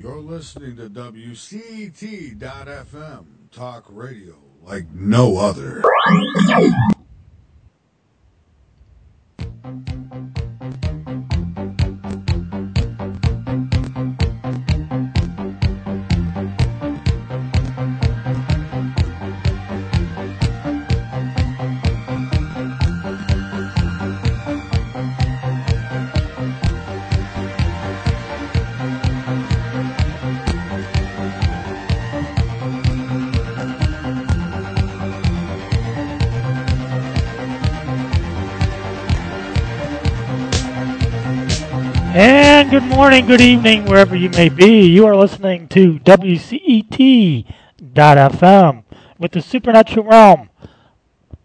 You're listening to WCT.FM, talk radio like no other. Morning, good evening, wherever you may be. You are listening to WCET.FM with the Supernatural Realm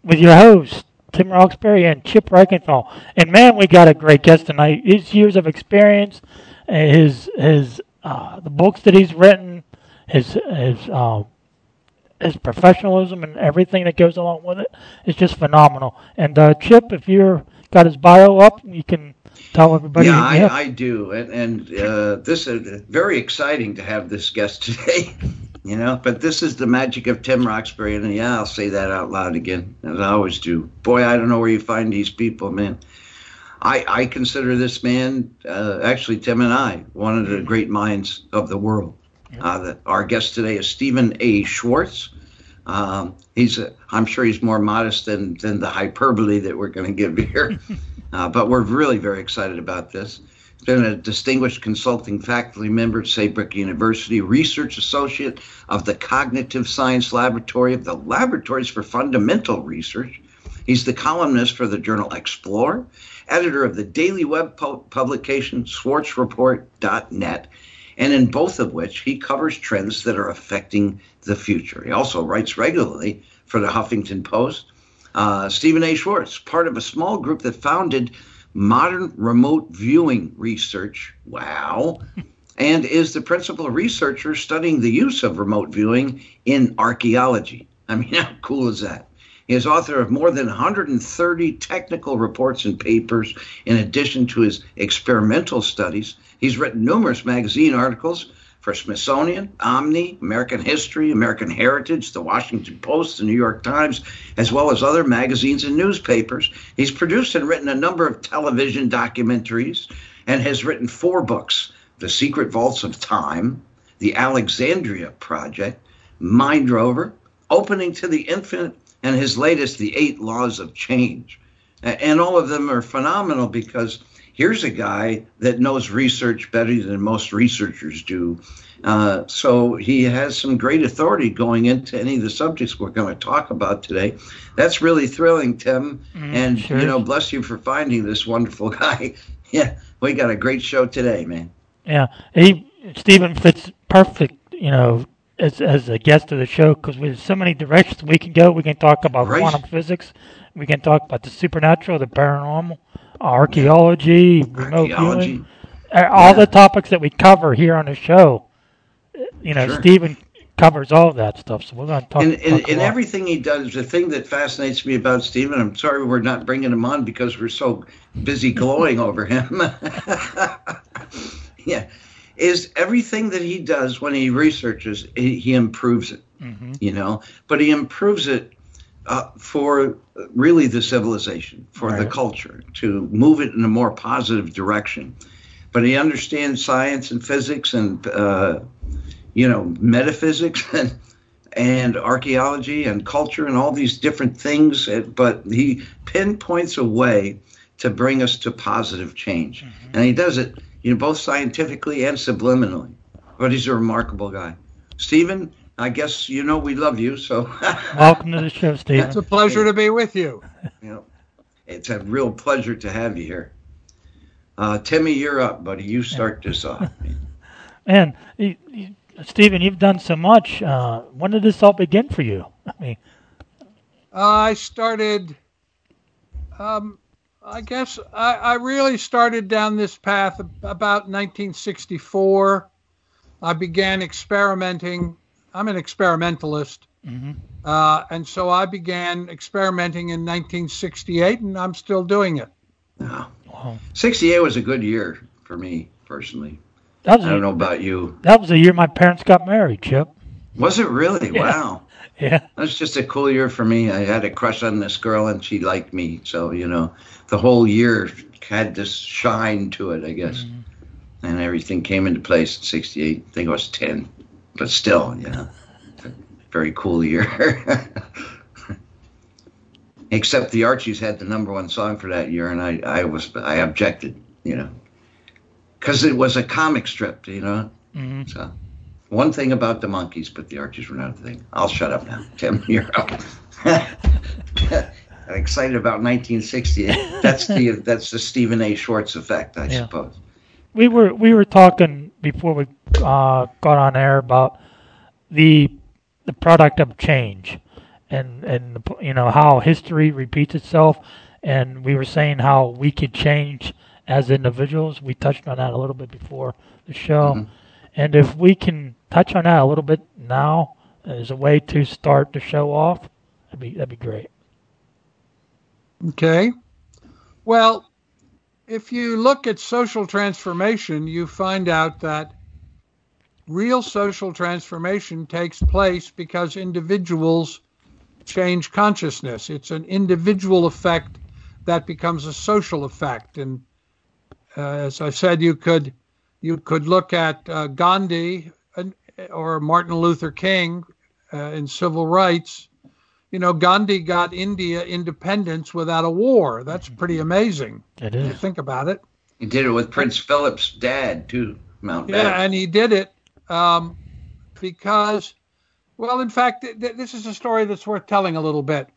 with your host, Tim Roxbury and Chip Reichenthal. And man, we got a great guest tonight. His years of experience, his his uh, the books that he's written, his his uh, his professionalism and everything that goes along with it is just phenomenal. And uh, Chip, if you're got his bio up, you can tell everybody. Yeah, I, I do, and, and uh, this is very exciting to have this guest today. you know, but this is the magic of Tim Roxbury, and yeah, I'll say that out loud again, as I always do. Boy, I don't know where you find these people, man. I, I consider this man, uh, actually, Tim and I, one of the great minds of the world. Uh, the, our guest today is Stephan A. Schwartz. Um, he's, a, I'm sure he's more modest than, than the hyperbole that we're going to give here. Uh, but we're really very excited about this. He's been a distinguished consulting faculty member at Saybrook University, research associate of the Cognitive Science Laboratory of the Laboratories for Fundamental Research. He's the columnist for the journal Explore, editor of the daily web pu- publication SchwartzReport.net, and in both of which he covers trends that are affecting the future. He also writes regularly for the Huffington Post uh, Stephan A. Schwartz, part of a small group that founded Modern Remote Viewing Research. Wow. and is the principal researcher studying the use of remote viewing in archaeology. I mean, how cool is that? He is author of more than 130 technical reports and papers, in addition to his experimental studies. He's written numerous magazine articles for Smithsonian, Omni, American History, American Heritage, the Washington Post, the New York Times, as well as other magazines and newspapers. He's produced and written a number of television documentaries and has written four books The Secret Vaults of Time, The Alexandria Project, Mind Rover, Opening to the Infinite, and his latest, The Eight Laws of Change. And all of them are phenomenal because here's a guy that knows research better than most researchers do. Uh, so he has some great authority going into any of the subjects we're going to talk about today. That's really thrilling, Tim. Mm, and sure. you know, bless you for finding this wonderful guy. yeah, we got a great show today, man. Yeah, he Stephan fits perfect. You know, as as a guest of the show because there's so many directions we can go. We can talk about right. quantum physics. We can talk about the supernatural, the paranormal archaeology, remote archaeology. viewing, all yeah. the topics that we cover here on the show. You know, sure. Stephan covers all of that stuff. So we're going to talk. And, and, and everything he does, the thing that fascinates me about Stephan, I'm sorry we're not bringing him on because we're so busy glowing over him. yeah, is everything that he does when he researches, he, he improves it. Mm-hmm. You know, but he improves it uh, for really the civilization, for right. the culture, to move it in a more positive direction. But he understands science and physics and, uh, you know, metaphysics and, and archaeology and culture and all these different things. But he pinpoints a way to bring us to positive change. Mm-hmm. And he does it, you know, both scientifically and subliminally. But he's a remarkable guy. Stephan, I guess you know we love you. So welcome to the show, Steve. It's a pleasure to be with you. you know, it's a real pleasure to have you here. Uh, Timmy, you're up, buddy. You start this off. Man, you, you, Stephan, you've done so much. Uh, when did this all begin for you? I mean, uh, I started. Um, I guess I, I really started down this path about 1964. I began experimenting I'm an experimentalist. Mm-hmm. Uh, and so I began experimenting in 1968, and I'm still doing it. Wow. 68 was a good year for me personally. That was I a, don't know about you. that was the year my parents got married, Chip. Was it really? Yeah. Wow. Yeah. That was just a cool year for me. I had a crush on this girl and she liked me. So, you know, the whole year had this shine to it, I guess. And everything came into place in 68. I think I was 10. But still, you know, very cool year. Except the Archies had the number one song for that year, and I, I was I objected, you know, because it was a comic strip, you know. hmm So, one thing about the Monkees, but the Archies were not a thing. I'll shut up now. Tim, you're up. I'm excited about 1968. That's the that's the Stephan A. Schwartz effect, I Yeah. suppose. We were we were talking before we uh, got on air about the the product of change, and and the, you know how history repeats itself, and we were saying how we could change as individuals. We touched on that a little bit before the show, Mhm. and if we can touch on that a little bit now as a way to start the show off, that'd be that'd be great. Okay. Well, if you look at social transformation, you find out that real social transformation takes place because individuals change consciousness. It's an individual effect that becomes a social effect. And uh, as I said, you could you could look at uh, Gandhi or Martin Luther King uh, in civil rights you know, Gandhi got India independence without a war. That's pretty amazing. It If you think about it. He did it with Prince Philip's dad too, Mountbatten. Yeah, and he did it um, because, well, in fact, th- th- this is a story that's worth telling a little bit.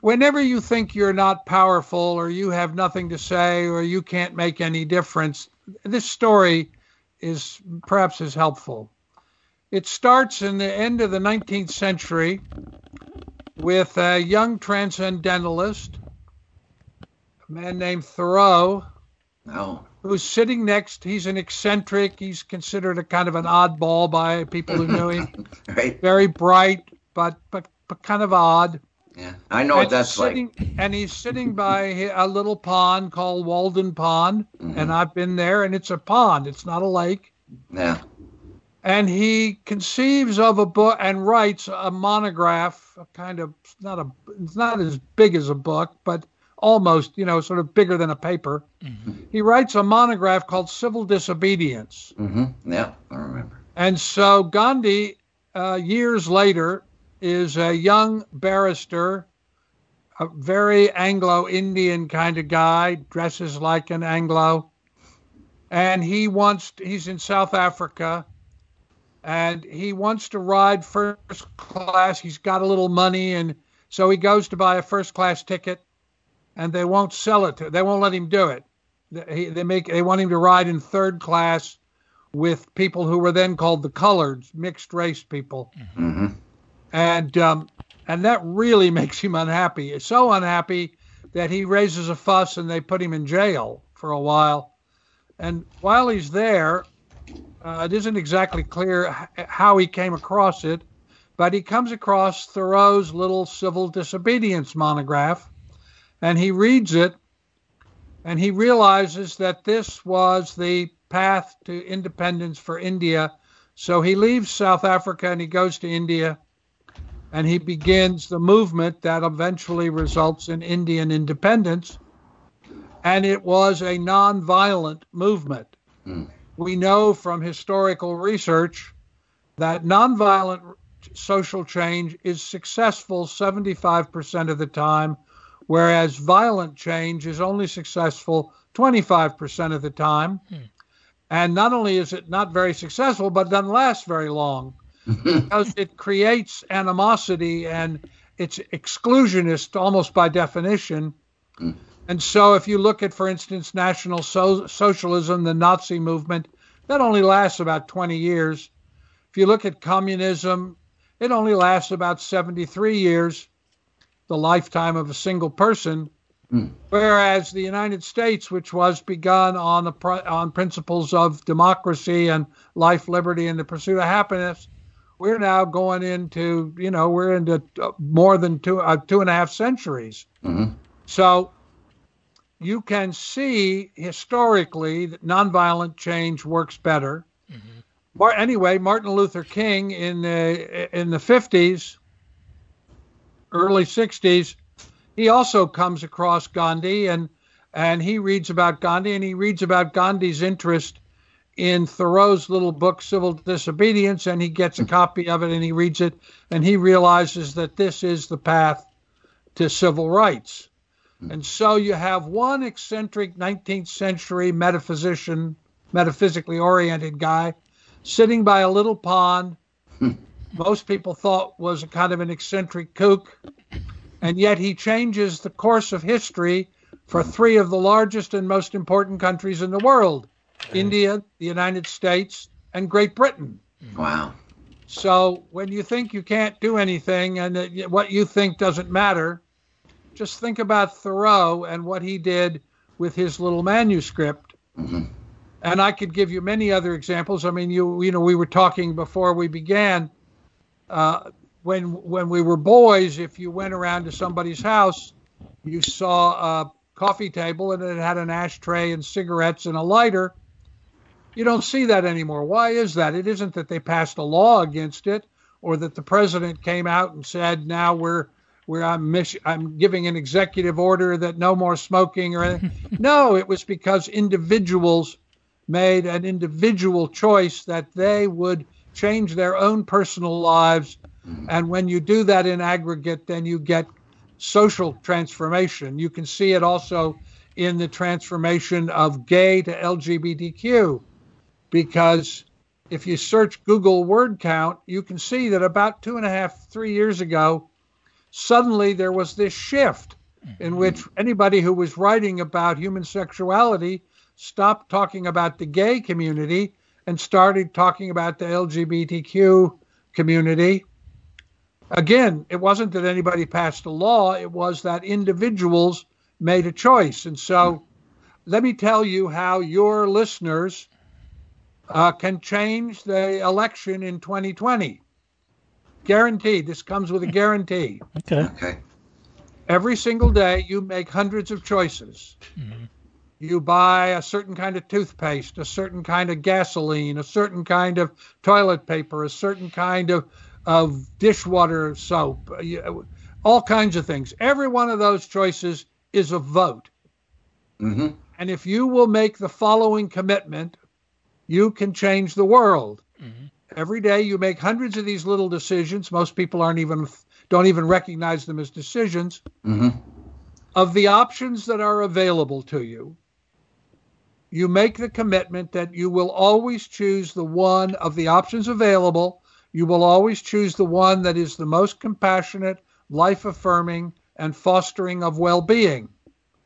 Whenever you think you're not powerful or you have nothing to say or you can't make any difference, this story is perhaps as helpful. It starts in the end of the 19th century with a young transcendentalist, a man named Thoreau, Oh, who's sitting next. He's an eccentric. He's considered a kind of an oddball by people who knew him. right. Very bright, but but but kind of odd. Yeah, I know what and that's like. And he's sitting by a little pond called Walden Pond, Mhm. and I've been there, and it's a pond. It's not a lake. Yeah. And he conceives of a book and writes a monograph, a kind of not a it's not as big as a book, but almost, you know, sort of bigger than a paper. Mhm. He writes a monograph called Civil Disobedience. hmm Yeah, I remember. And so Gandhi, uh, years later, is a young barrister, a very Anglo Indian kind of guy, dresses like an Anglo. And he wants, he's in South Africa, and he wants to ride first class. He's got a little money, and so he goes to buy a first class ticket, and they won't sell it to They won't let him do it. They, they make, they want him to ride in third class with people who were then called the coloreds, mixed race people, hmm and um, and that really makes him unhappy. It's so unhappy that he raises a fuss and they put him in jail for a while. And while he's there, uh, it isn't exactly clear how he came across it, but he comes across Thoreau's little civil disobedience monograph, and he reads it, and he realizes that this was the path to independence for India. So he leaves South Africa and he goes to India and he begins the movement that eventually results in Indian independence. And it was a nonviolent movement. Hmm. We know from historical research that nonviolent social change is successful 75% of the time, whereas violent change is only successful 25% of the time. Hmm. And not only is it not very successful, but doesn't last very long because it creates animosity and it's exclusionist almost by definition. Mm. And so, if you look at, for instance, National so- Socialism, the Nazi movement, that only lasts about 20 years. If you look at communism, it only lasts about 73 years, the lifetime of a single person. Mm. Whereas the United States, which was begun on the pr- on principles of democracy and life, liberty, and the pursuit of happiness, we're now going into you know we're into uh, more than two uh, two and a half centuries. hmm So you can see historically that nonviolent change works better. Mm-hmm. Anyway, Martin Luther King in the in the 50s, early 60s, he also comes across Gandhi and and he reads about Gandhi and he reads about Gandhi's interest in Thoreau's little book Civil Disobedience and he gets a copy of it and he reads it and he realizes that this is the path to civil rights. And so you have one eccentric 19th century metaphysician, metaphysically oriented guy sitting by a little pond. Most people thought was a kind of an eccentric kook. And yet he changes the course of history for three of the largest and most important countries in the world India, the United States, and Great Britain. Wow. So when you think you can't do anything and that what you think doesn't matter, just think about Thoreau and what he did with his little manuscript. Mm-hmm. And I could give you many other examples. I mean, you you know, we were talking before we began. Uh, when when we were boys, if you went around to somebody's house, you saw a coffee table and it had an ashtray and cigarettes and a lighter. You don't see that anymore. Why is that? It isn't that they passed a law against it or that the president came out and said, now we're where I'm miss- I'm giving an executive order that no more smoking or anything. no, it was because individuals made an individual choice that they would change their own personal lives. And when you do that in aggregate, then you get social transformation. You can see it also in the transformation of gay to LGBTQ, because if you search Google word count, you can see that about two and a half, three years ago, suddenly there was this shift in which anybody who was writing about human sexuality stopped talking about the gay community and started talking about the LGBTQ community. Again, it wasn't that anybody passed a law, it was that individuals made a choice. And so let me tell you how your listeners uh, can change the election in 2020. Guaranteed. This comes with a guarantee. Okay. Okay. Every single day, you make hundreds of choices. Mm-hmm. You buy a certain kind of toothpaste, a certain kind of gasoline, a certain kind of toilet paper, a certain kind of, of dishwater soap, uh, all kinds of things. Every one of those choices is a vote. Mm-hmm. And if you will make the following commitment, you can change the world. Mm-hmm. Every day you make hundreds of these little decisions. Most people aren't even don't even recognize them as decisions. Mm-hmm. Of the options that are available to you, you make the commitment that you will always choose the one of the options available. You will always choose the one that is the most compassionate, life affirming, and fostering of well being.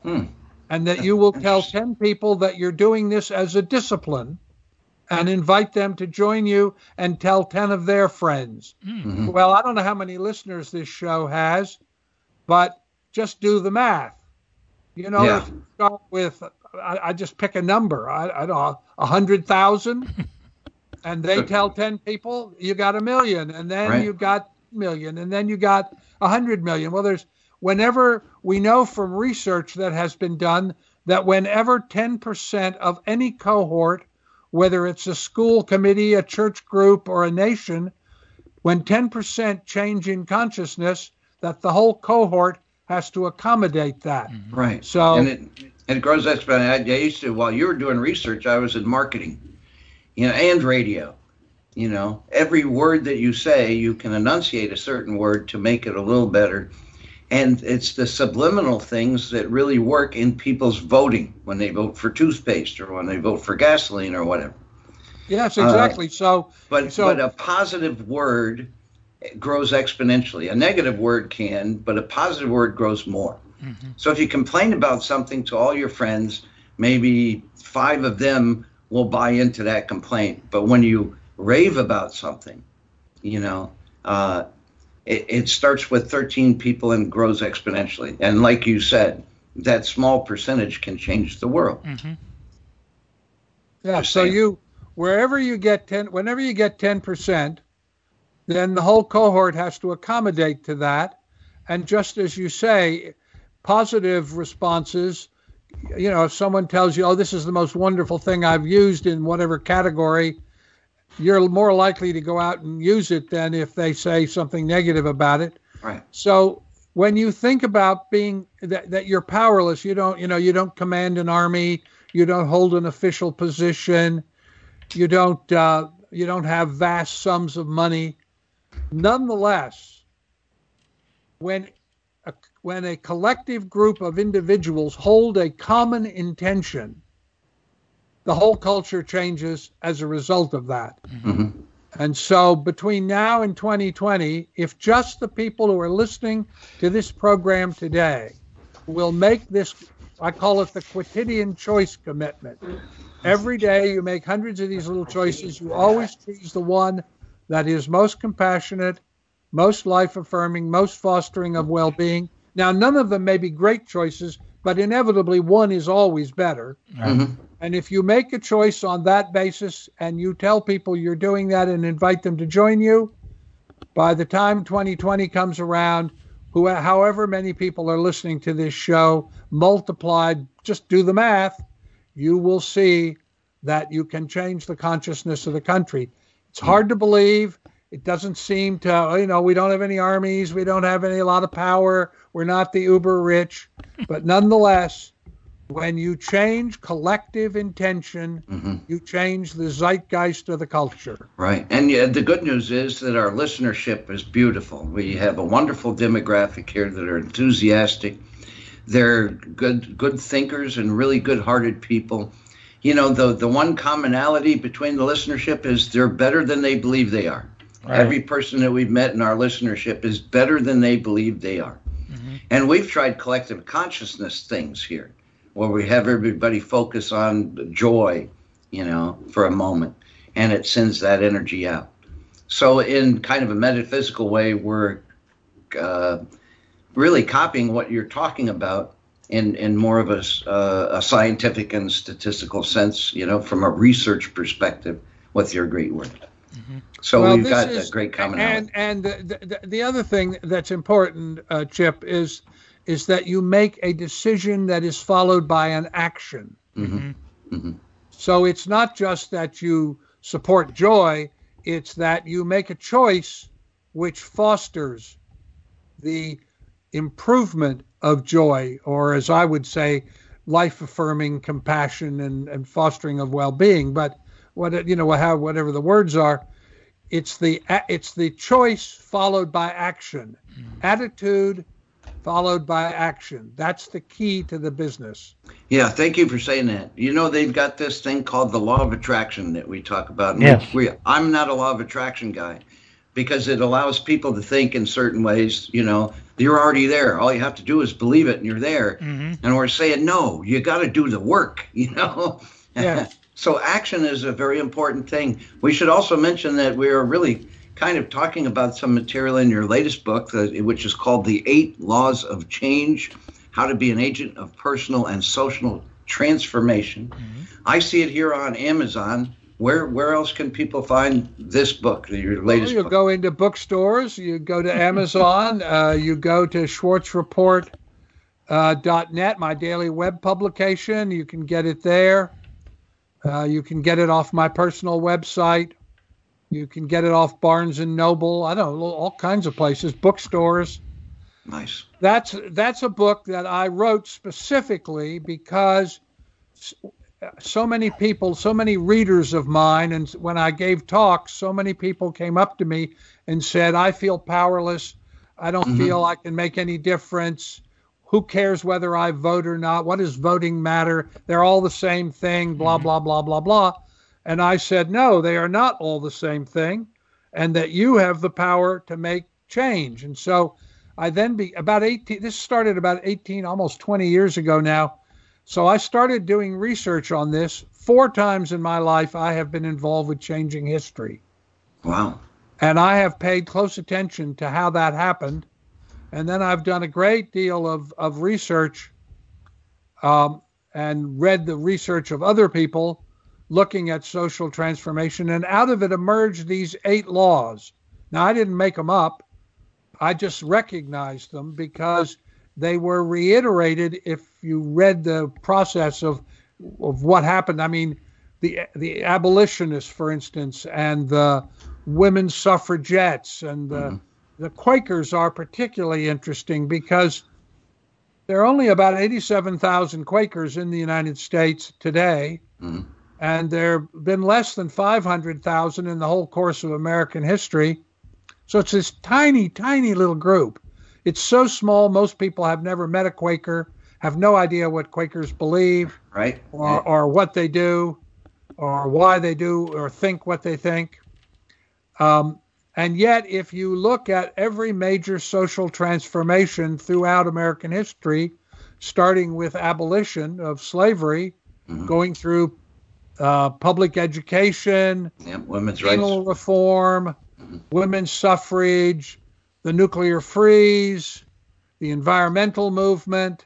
Hmm. And that you will tell 10 people that you're doing this as a discipline and invite them to join you and tell 10 of their friends. Mm-hmm. Well, I don't know how many listeners this show has, but just do the math. You know, yeah. you start with, I, I, just pick a number, I, I don't know, 100,000, and they tell 10 people, you got a million, and then right. you got million, and then you got 100 million. Well, there's, whenever we know from research that has been done that whenever 10% of any cohort whether it's a school committee, a church group, or a nation, when 10% change in consciousness, that the whole cohort has to accommodate that. Mm-hmm. Right. So and it, and it grows exponentially. I used to while you were doing research, I was in marketing, you know, and radio. You know, every word that you say, you can enunciate a certain word to make it a little better and it's the subliminal things that really work in people's voting when they vote for toothpaste or when they vote for gasoline or whatever. Yes, exactly. Uh, so, but so, but a positive word grows exponentially. A negative word can, but a positive word grows more. Mm-hmm. So if you complain about something to all your friends, maybe five of them will buy into that complaint. But when you rave about something, you know, uh, it, it starts with 13 people and grows exponentially. And like you said, that small percentage can change the world. Mm-hmm. Yeah. So you, wherever you get 10, whenever you get 10%, then the whole cohort has to accommodate to that. And just as you say, positive responses you know, if someone tells you, "Oh, this is the most wonderful thing I've used in whatever category," you're more likely to go out and use it than if they say something negative about it. Right. So when you think about being that, that you're powerless, you don't, you know, you don't command an army, you don't hold an official position, you don't, uh, you don't have vast sums of money. Nonetheless, when a, when a collective group of individuals hold a common intention, the whole culture changes as a result of that. Mm-hmm. And so between now and 2020, if just the people who are listening to this program today will make this, I call it the quotidian choice commitment. Every day you make hundreds of these little choices. You always choose the one that is most compassionate, most life affirming, most fostering of well being. Now, none of them may be great choices, but inevitably one is always better. Mm-hmm. And if you make a choice on that basis and you tell people you're doing that and invite them to join you, by the time 2020 comes around, who, however many people are listening to this show, multiplied, just do the math, you will see that you can change the consciousness of the country. It's hard to believe. It doesn't seem to, you know, we don't have any armies, we don't have any a lot of power, we're not the uber rich, but nonetheless, when you change collective intention, Mm-hmm. you change the zeitgeist of the culture. Right. And yeah, the good news is that our listenership is beautiful. We have a wonderful demographic here that are enthusiastic. They're good good thinkers and really good-hearted people. You know, the the one commonality between the listenership is they're better than they believe they are. Right. Every person that we've met in our listenership is better than they believe they are. And we've tried collective consciousness things here, where we have everybody focus on joy, you know, for a moment, and it sends that energy out. So, in kind of a metaphysical way, we're uh, really copying what you're talking about in, in more of a, s- uh, a scientific and statistical sense, you know, from a research perspective with your great work. So Well, we've got is- a great commonality. And and the, the, the other thing that's important, uh, Chip, is is that you make a decision that is followed by an action. Mhm. Mhm. So it's not just that you support joy; it's that you make a choice which fosters the improvement of joy, or as I would say, life affirming compassion and, and fostering of well being. But what you know, how whatever the words are, it's the it's the choice followed by action, attitude followed by action. That's the key to the business. Yeah, thank you for saying that. You know, they've got this thing called the law of attraction that we talk about. And Yes. We, I'm not a law of attraction guy because it allows people to think in certain ways. You know, you're already there. All you have to do is believe it and you're there. Mhm. And we're saying, no, you got to do the work, you know? Yeah. so action is a very important thing. We should also mention that we are really kind of talking about some material in your latest book, which is called The Eight Laws of Change How to Be an Agent of Personal and Social Transformation. I see it here on Amazon. Where where else can people find this book, your latest you book? go into bookstores, you go to Amazon, uh, you go to schwartzreport.net, uh, dot net, my daily web publication. You can get it there. Uh, you can get it off my personal website. You can get it off Barnes and Noble. I don't know, all kinds of places, bookstores. Nice. That's that's a book that I wrote specifically because so many people, so many readers of mine, and when I gave talks, so many people came up to me and said, "I feel powerless. I don't Mhm. feel I can make any difference. Who cares whether I vote or not? What does voting matter? They're all the same thing. Blah blah blah blah blah." And I said, "No, they are not all the same thing, and that you have the power to make change." And so. I then be about 18 this started about 18 almost 20 years ago now. So I started doing research on this. Four times in my life I have been involved with changing history. Wow. And I have paid close attention to how that happened. And then I've done a great deal of, of research um, and read the research of other people looking at social transformation. And out of it emerged these eight laws. Now, I didn't make them up. I just recognized them because they were reiterated if you read the process of of what happened. I mean, the the abolitionists, for instance, and the women suffragettes and the, Mhm. the Quakers are particularly interesting because there are only about 87,000 Quakers in the United States today, Mhm. And there have been less than 500,000 in the whole course of American history. So it's this tiny, tiny little group. It's so small, most people have never met a Quaker, have no idea what Quakers believe Right. or, or what they do, or why they do, or think what they think. Um, and yet, if you look at every major social transformation throughout American history, starting with abolition of slavery, Mhm. going through uh, public education, Yeah. Women's rights. penal reform, Mhm. women's suffrage, the nuclear freeze, the environmental movement,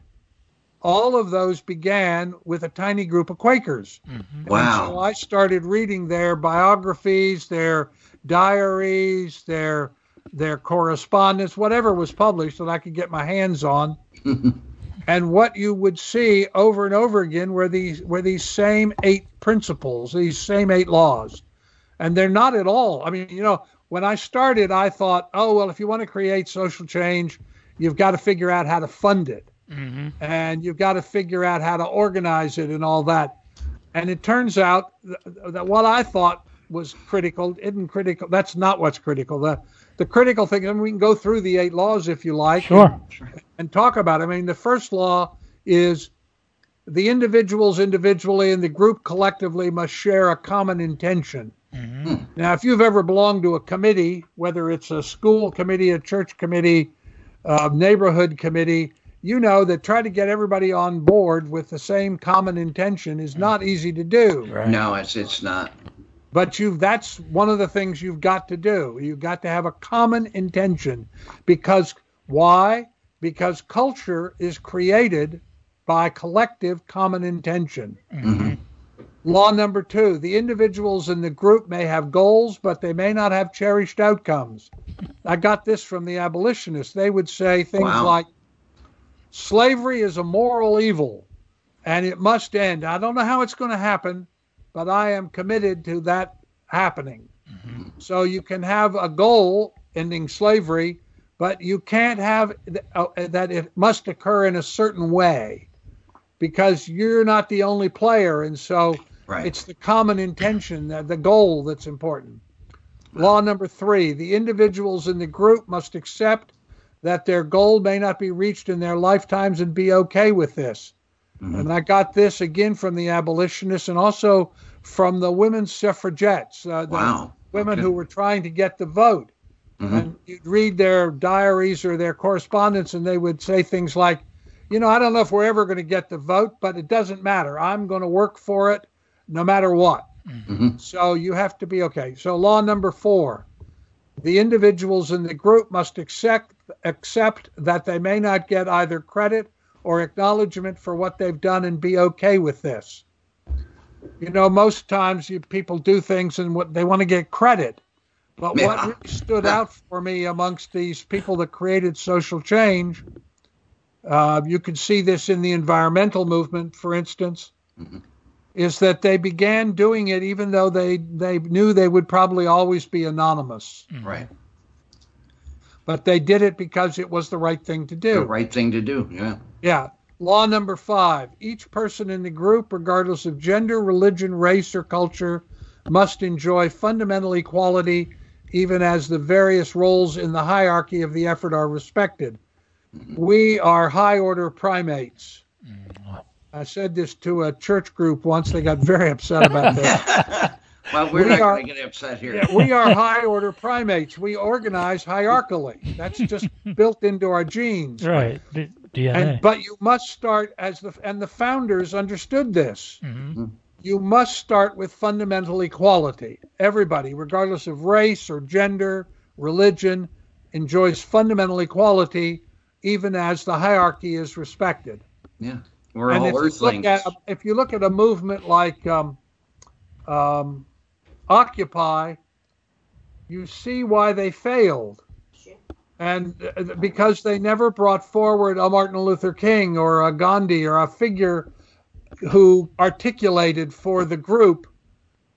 all of those began with a tiny group of Quakers. Mhm. Wow. so I started reading their biographies, their diaries, their their correspondence, whatever was published that I could get my hands on. and what you would see over and over again were these were these same eight principles, these same eight laws. And they're not at all. I mean, you know, when I started, I thought, oh well, if you want to create social change, you've got to figure out how to fund it Mhm. and you've got to figure out how to organize it and all that. And it turns out th- that what I thought was critical isn't critical. That's not what's critical. The the critical thing, and we can go through the eight laws if you like, Sure. and, and talk about. It. I mean, the first law is the individuals individually and the group collectively must share a common intention. Mhm. Now, if you've ever belonged to a committee, whether it's a school committee, a church committee, a neighborhood committee, you know that trying to get everybody on board with the same common intention is not easy to do. Right. No, it's it's not. But you that's one of the things you've got to do. You've got to have a common intention because why? Because culture is created by collective common intention. Mhm. Law number two the individuals in the group may have goals, but they may not have cherished outcomes. I got this from the abolitionists. They would say things Wow. like slavery is a moral evil and it must end. I don't know how it's going to happen, but I am committed to that happening. So you can have a goal ending slavery, but you can't have th- uh, that it must occur in a certain way because you're not the only player. And so Right. it's the common intention, the, the goal that's important. Law number three the individuals in the group must accept that their goal may not be reached in their lifetimes and be okay with this. Mhm. And I got this again from the abolitionists and also from the women's suffragettes, uh, the Wow. women Okay. who were trying to get the vote. Mhm. And you'd read their diaries or their correspondence, and they would say things like, you know, I don't know if we're ever going to get the vote, but it doesn't matter. I'm going to work for it no matter what. Mhm. So you have to be okay. So law number four, the individuals in the group must accept accept that they may not get either credit or acknowledgement for what they've done and be okay with this. You know, most times you, people do things and what they want to get credit. But what really stood out for me amongst these people that created social change, uh, you can see this in the environmental movement, for instance, Mhm. is that they began doing it even though they, they knew they would probably always be anonymous. Right. But they did it because it was the right thing to do. The right thing to do. Yeah. Yeah. Law number five each person in the group, regardless of gender, religion, race, or culture, must enjoy fundamental equality, even as the various roles in the hierarchy of the effort are respected. We are high order primates. Mm-hmm. I said this to a church group once. They got very upset about this. well, we're We not are- going to get upset here. Yeah, we are high order primates. We organize hierarchically. That's just built into our genes. Right. The DNA. And but you must start as the and the founders understood this. Mhm. You must start with fundamental equality. Everybody, regardless of race or gender, religion, enjoys fundamental equality, even as the hierarchy is respected. Yeah. We're and all if you, earthlings. look at, if you look at a movement like um, um, Occupy, you see why they failed. And uh, because they never brought forward a Martin Luther King or a Gandhi or a figure who articulated for the group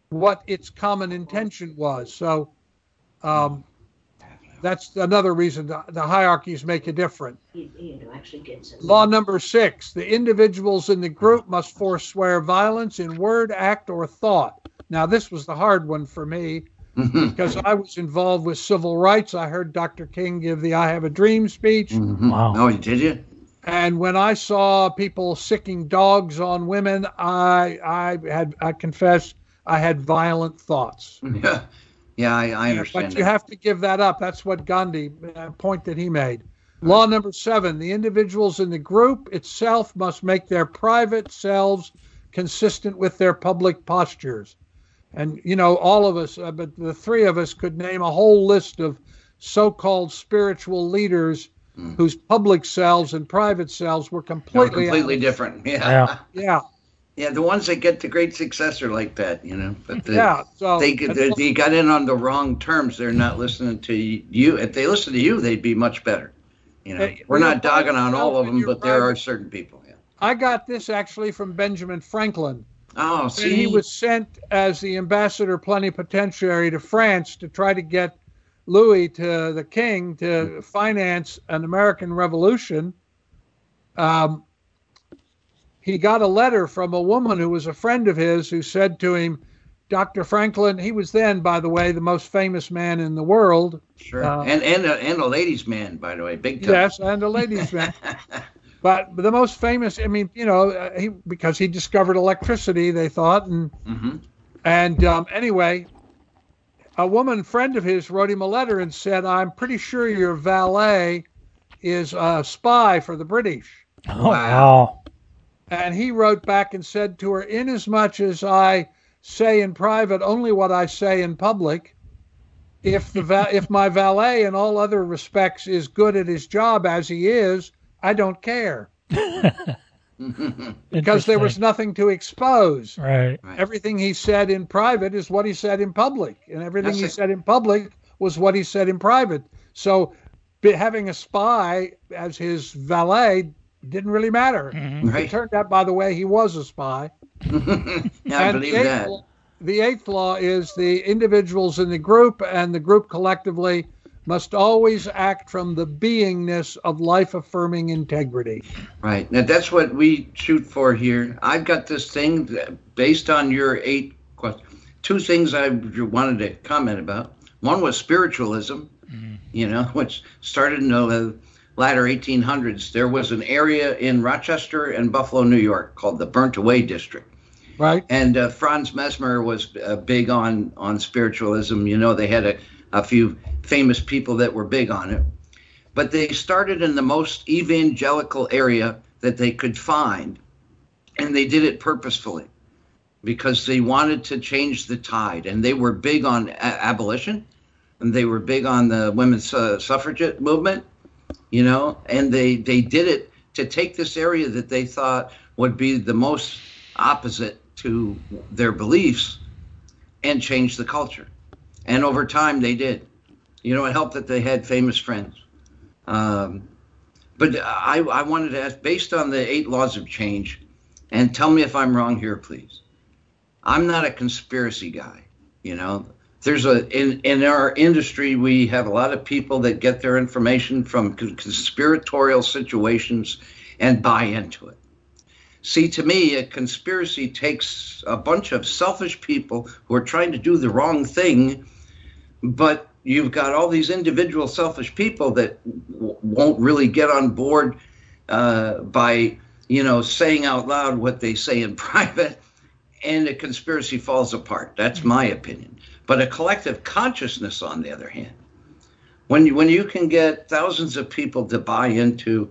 what its common intention was. So um, that's another reason the, the hierarchies make a difference. Law number six the individuals in the group must forswear violence in word, act, or thought. Now, this was the hard one for me because I was involved with civil rights. I heard Dr. King give the I Have a Dream speech. Mhm. Wow. Oh, did you? And when I saw people sicking dogs on women, I I had I confess I had violent thoughts. Yeah. Yeah, I, I understand. But you have to give that up. That's what Gandhi uh, point that he made. Law number seven: the individuals in the group itself must make their private selves consistent with their public postures. And you know, all of us, uh, but the three of us could name a whole list of so-called spiritual leaders Mm. whose public selves and private selves were They're completely, completely out- different. Yeah. Yeah. Yeah, Yeah, the ones that get the great success are like that, you know. But the, yeah. So they, they they got in on the wrong terms. They're not listening to you. If they listen to you, they'd be much better. You know, Hey, we're not dogging on all of them, you're but there are certain people. Yeah. I got this actually from Benjamin Franklin. Oh, And see, he was sent as the ambassador plenipotentiary to France to try to get Louis to the king to finance an American revolution. Um, he got a letter from a woman who was a friend of his who said to him, Dr. Franklin, he was then, by the way, the most famous man in the world. sure, uh, and and a, and a ladies' man, by the way, big time. Yes, and a ladies' man. But the most famous, I mean, you know, uh, he because he discovered electricity, they thought, and hmm And um, anyway, a woman friend of his wrote him a letter and said, "I'm pretty sure your valet is a spy for the British." Oh, Wow. wow. And he wrote back and said to her, "Inasmuch as I say in private only what I say in public, if the va- if my valet in all other respects is good at his job as he is, I don't care because there was nothing to expose." Right. Right. everything he said in private is what he said in public, and everything That's he it. said in public was what he said in private. So, be- having a spy as his valet didn't really matter. Mhm. It turned out, by the way, he was a spy. yeah, I And believe eighth that. the eighth law is the individuals in the group and the group collectively must always act from the beingness of life affirming integrity. Right. Now that's what we shoot for here. I've got this thing that- based on your eight questions. Two things I wanted to comment about. One was spiritualism, you know, which started in the latter 1800s. There was an area in Rochester and Buffalo, New York called the Burnt Away District. Right? And uh, Franz Mesmer was uh, big on on spiritualism. You know, they had a, a few famous people that were big on it. But they started in the most evangelical area that they could find, and they did it purposefully because they wanted to change the tide. And they were big on a- abolition, and they were big on the women's uh, suffragette movement. You know, and they they did it to take this area that they thought would be the most opposite to their beliefs and change the culture. And over time, they did. You know, it helped that they had famous friends. Um, but I, I wanted to ask, based on the eight laws of change, and tell me if I'm wrong here, please. I'm not a conspiracy guy. You know, there's a in in our industry we have a lot of people that get their information from conspiratorial situations and buy into it. See, to me, a conspiracy takes a bunch of selfish people who are trying to do the wrong thing, but you've got all these individual selfish people that w- won't really get on board uh, by, you know, saying out loud what they say in private, and a conspiracy falls apart. That's my opinion. But a collective consciousness, on the other hand, when you, when you can get thousands of people to buy into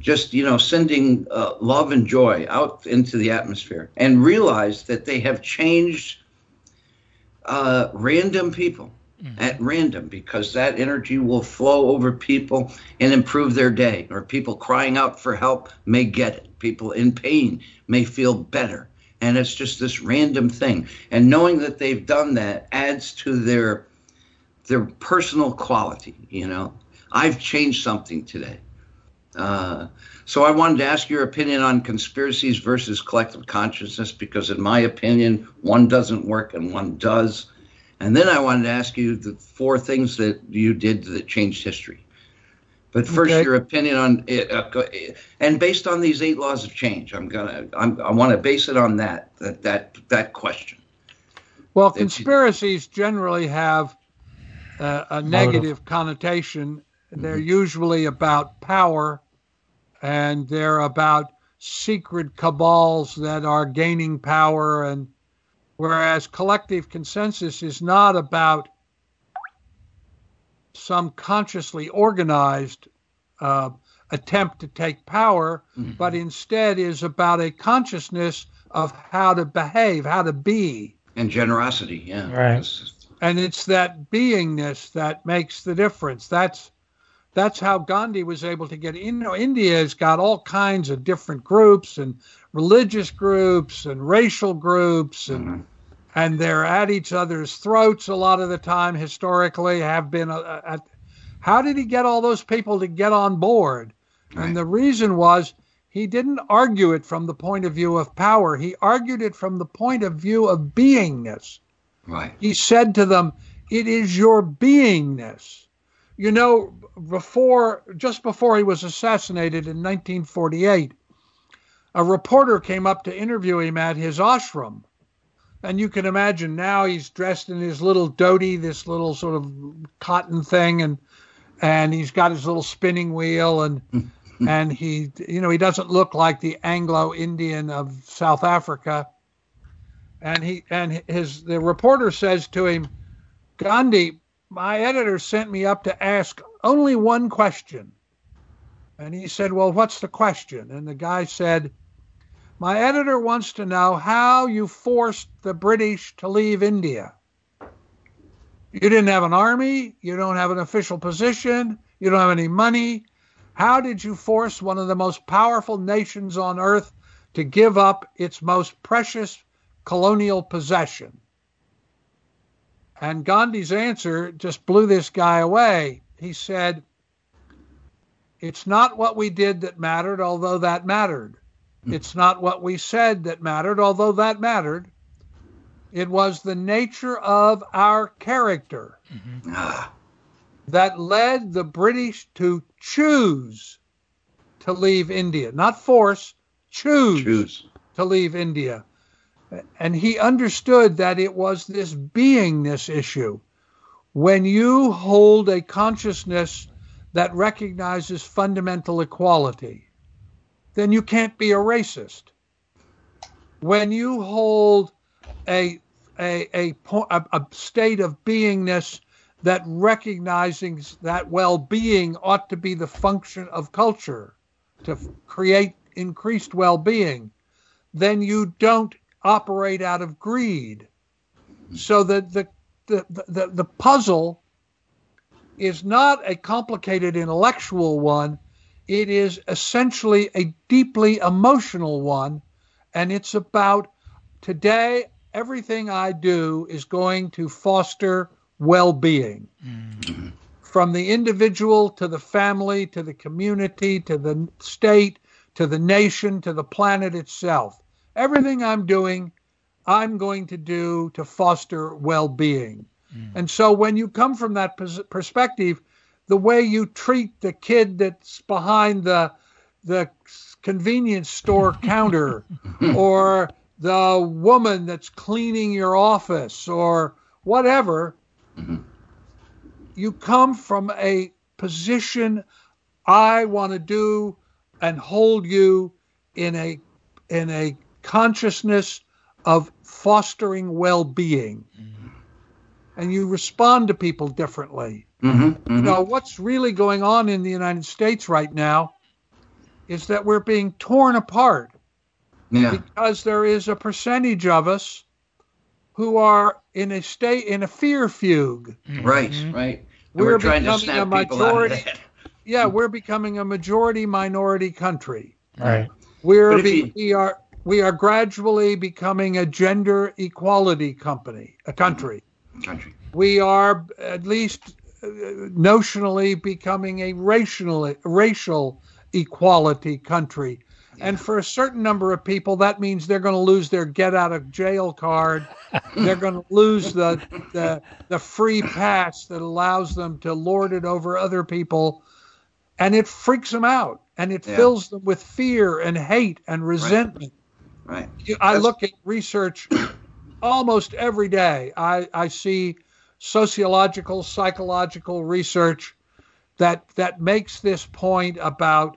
just you know sending uh, love and joy out into the atmosphere and realize that they have changed uh, random people at random because that energy will flow over people and improve their day. Or people crying out for help may get it. People in pain may feel better. And it's just this random thing. And knowing that they've done that adds to their their personal quality you know. I've changed something today. Uh, so I wanted to ask your opinion on conspiracies versus collective consciousness because, in my opinion, one doesn't work and one does. And then I wanted to ask you the four things that you did that changed history. But first, Okay. your opinion on it, uh, and based on these eight laws of change, I'm gonna, I'm, I want to base it on that, that, that, that question. Well, you- conspiracies generally have uh, a negative connotation. They're usually about power and they're about secret cabals that are gaining power and whereas collective consensus is not about some consciously organized uh, attempt to take power, Mhm. but instead is about a consciousness of how to behave, how to be. And generosity, yeah. Right. And it's that beingness that makes the difference that's that's how gandhi was able to get you know india has got all kinds of different groups and religious groups and racial groups and Mhm. And they're at each other's throats a lot of the time historically have been uh, at how did he get all those people to get on board Right. and the reason was he didn't argue it from the point of view of power he argued it from the point of view of beingness Right. he said to them, It is your beingness. You know, before, just before he was assassinated in 1948, a reporter came up to interview him at his ashram. And you can imagine now he's dressed in his little dhoti, this little sort of cotton thing, and and he's got his little spinning wheel, and and he, you know, he doesn't look like the Anglo-Indian of South Africa and he and his the reporter says to him, Gandhi, my editor sent me up to ask only one question. And he said, Well, what's the question? And the guy said, My editor wants to know how you forced the British to leave India. You didn't have an army, you don't have an official position, you don't have any money. How did you force one of the most powerful nations on earth to give up its most precious colonial possession. And Gandhi's answer just blew this guy away. He said, It's not what we did that mattered, although that mattered. It's not what we said that mattered, although that mattered. It was the nature of our character Ah, that led the British to choose to leave India, not force, choose choose. to leave India. And he understood that it was this beingness issue. When you hold a consciousness that recognizes fundamental equality, then you can't be a racist. When you hold a a, a, a, state of beingness that recognizing that well-being ought to be the function of culture to create increased well-being then you don't operate out of greed so that the the, the, the puzzle is not a complicated intellectual one it is essentially a deeply emotional one and it's about today everything i do is going to foster well-being. Mm-hmm. From the individual to the family to the community to the state to the nation to the planet itself. Everything i'm doing i'm going to do to foster well-being. Mm. And so when you come from that pers- perspective the way you treat the kid that's behind the the convenience store counter or the woman that's cleaning your office or whatever mm-hmm. you come from a position I want to do and hold you in a in a consciousness of fostering well-being. Mm-hmm. And you respond to people differently. Hmm You know, what's really going on in the United States right now is that we're being torn apart Yeah. because there is a percentage of us who are in a state in a fear fugue. Right. Mhm. Right. And We're we're trying to becoming a snap people out of majority. that. Yeah, we're becoming a majority minority country. Right. We're be, you- we are we are gradually becoming a gender equality company, a country. Country. We are at least notionally becoming a racial racial equality country. And for a certain number of people, that means they're going to lose their get out of jail card. they're going to lose the, the the free pass that allows them to lord it over other people, and it freaks them out and it Yeah. fills them with fear and hate and resentment. Right. You- I That's- look at research almost every day. I, I see sociological, psychological research that that makes this point about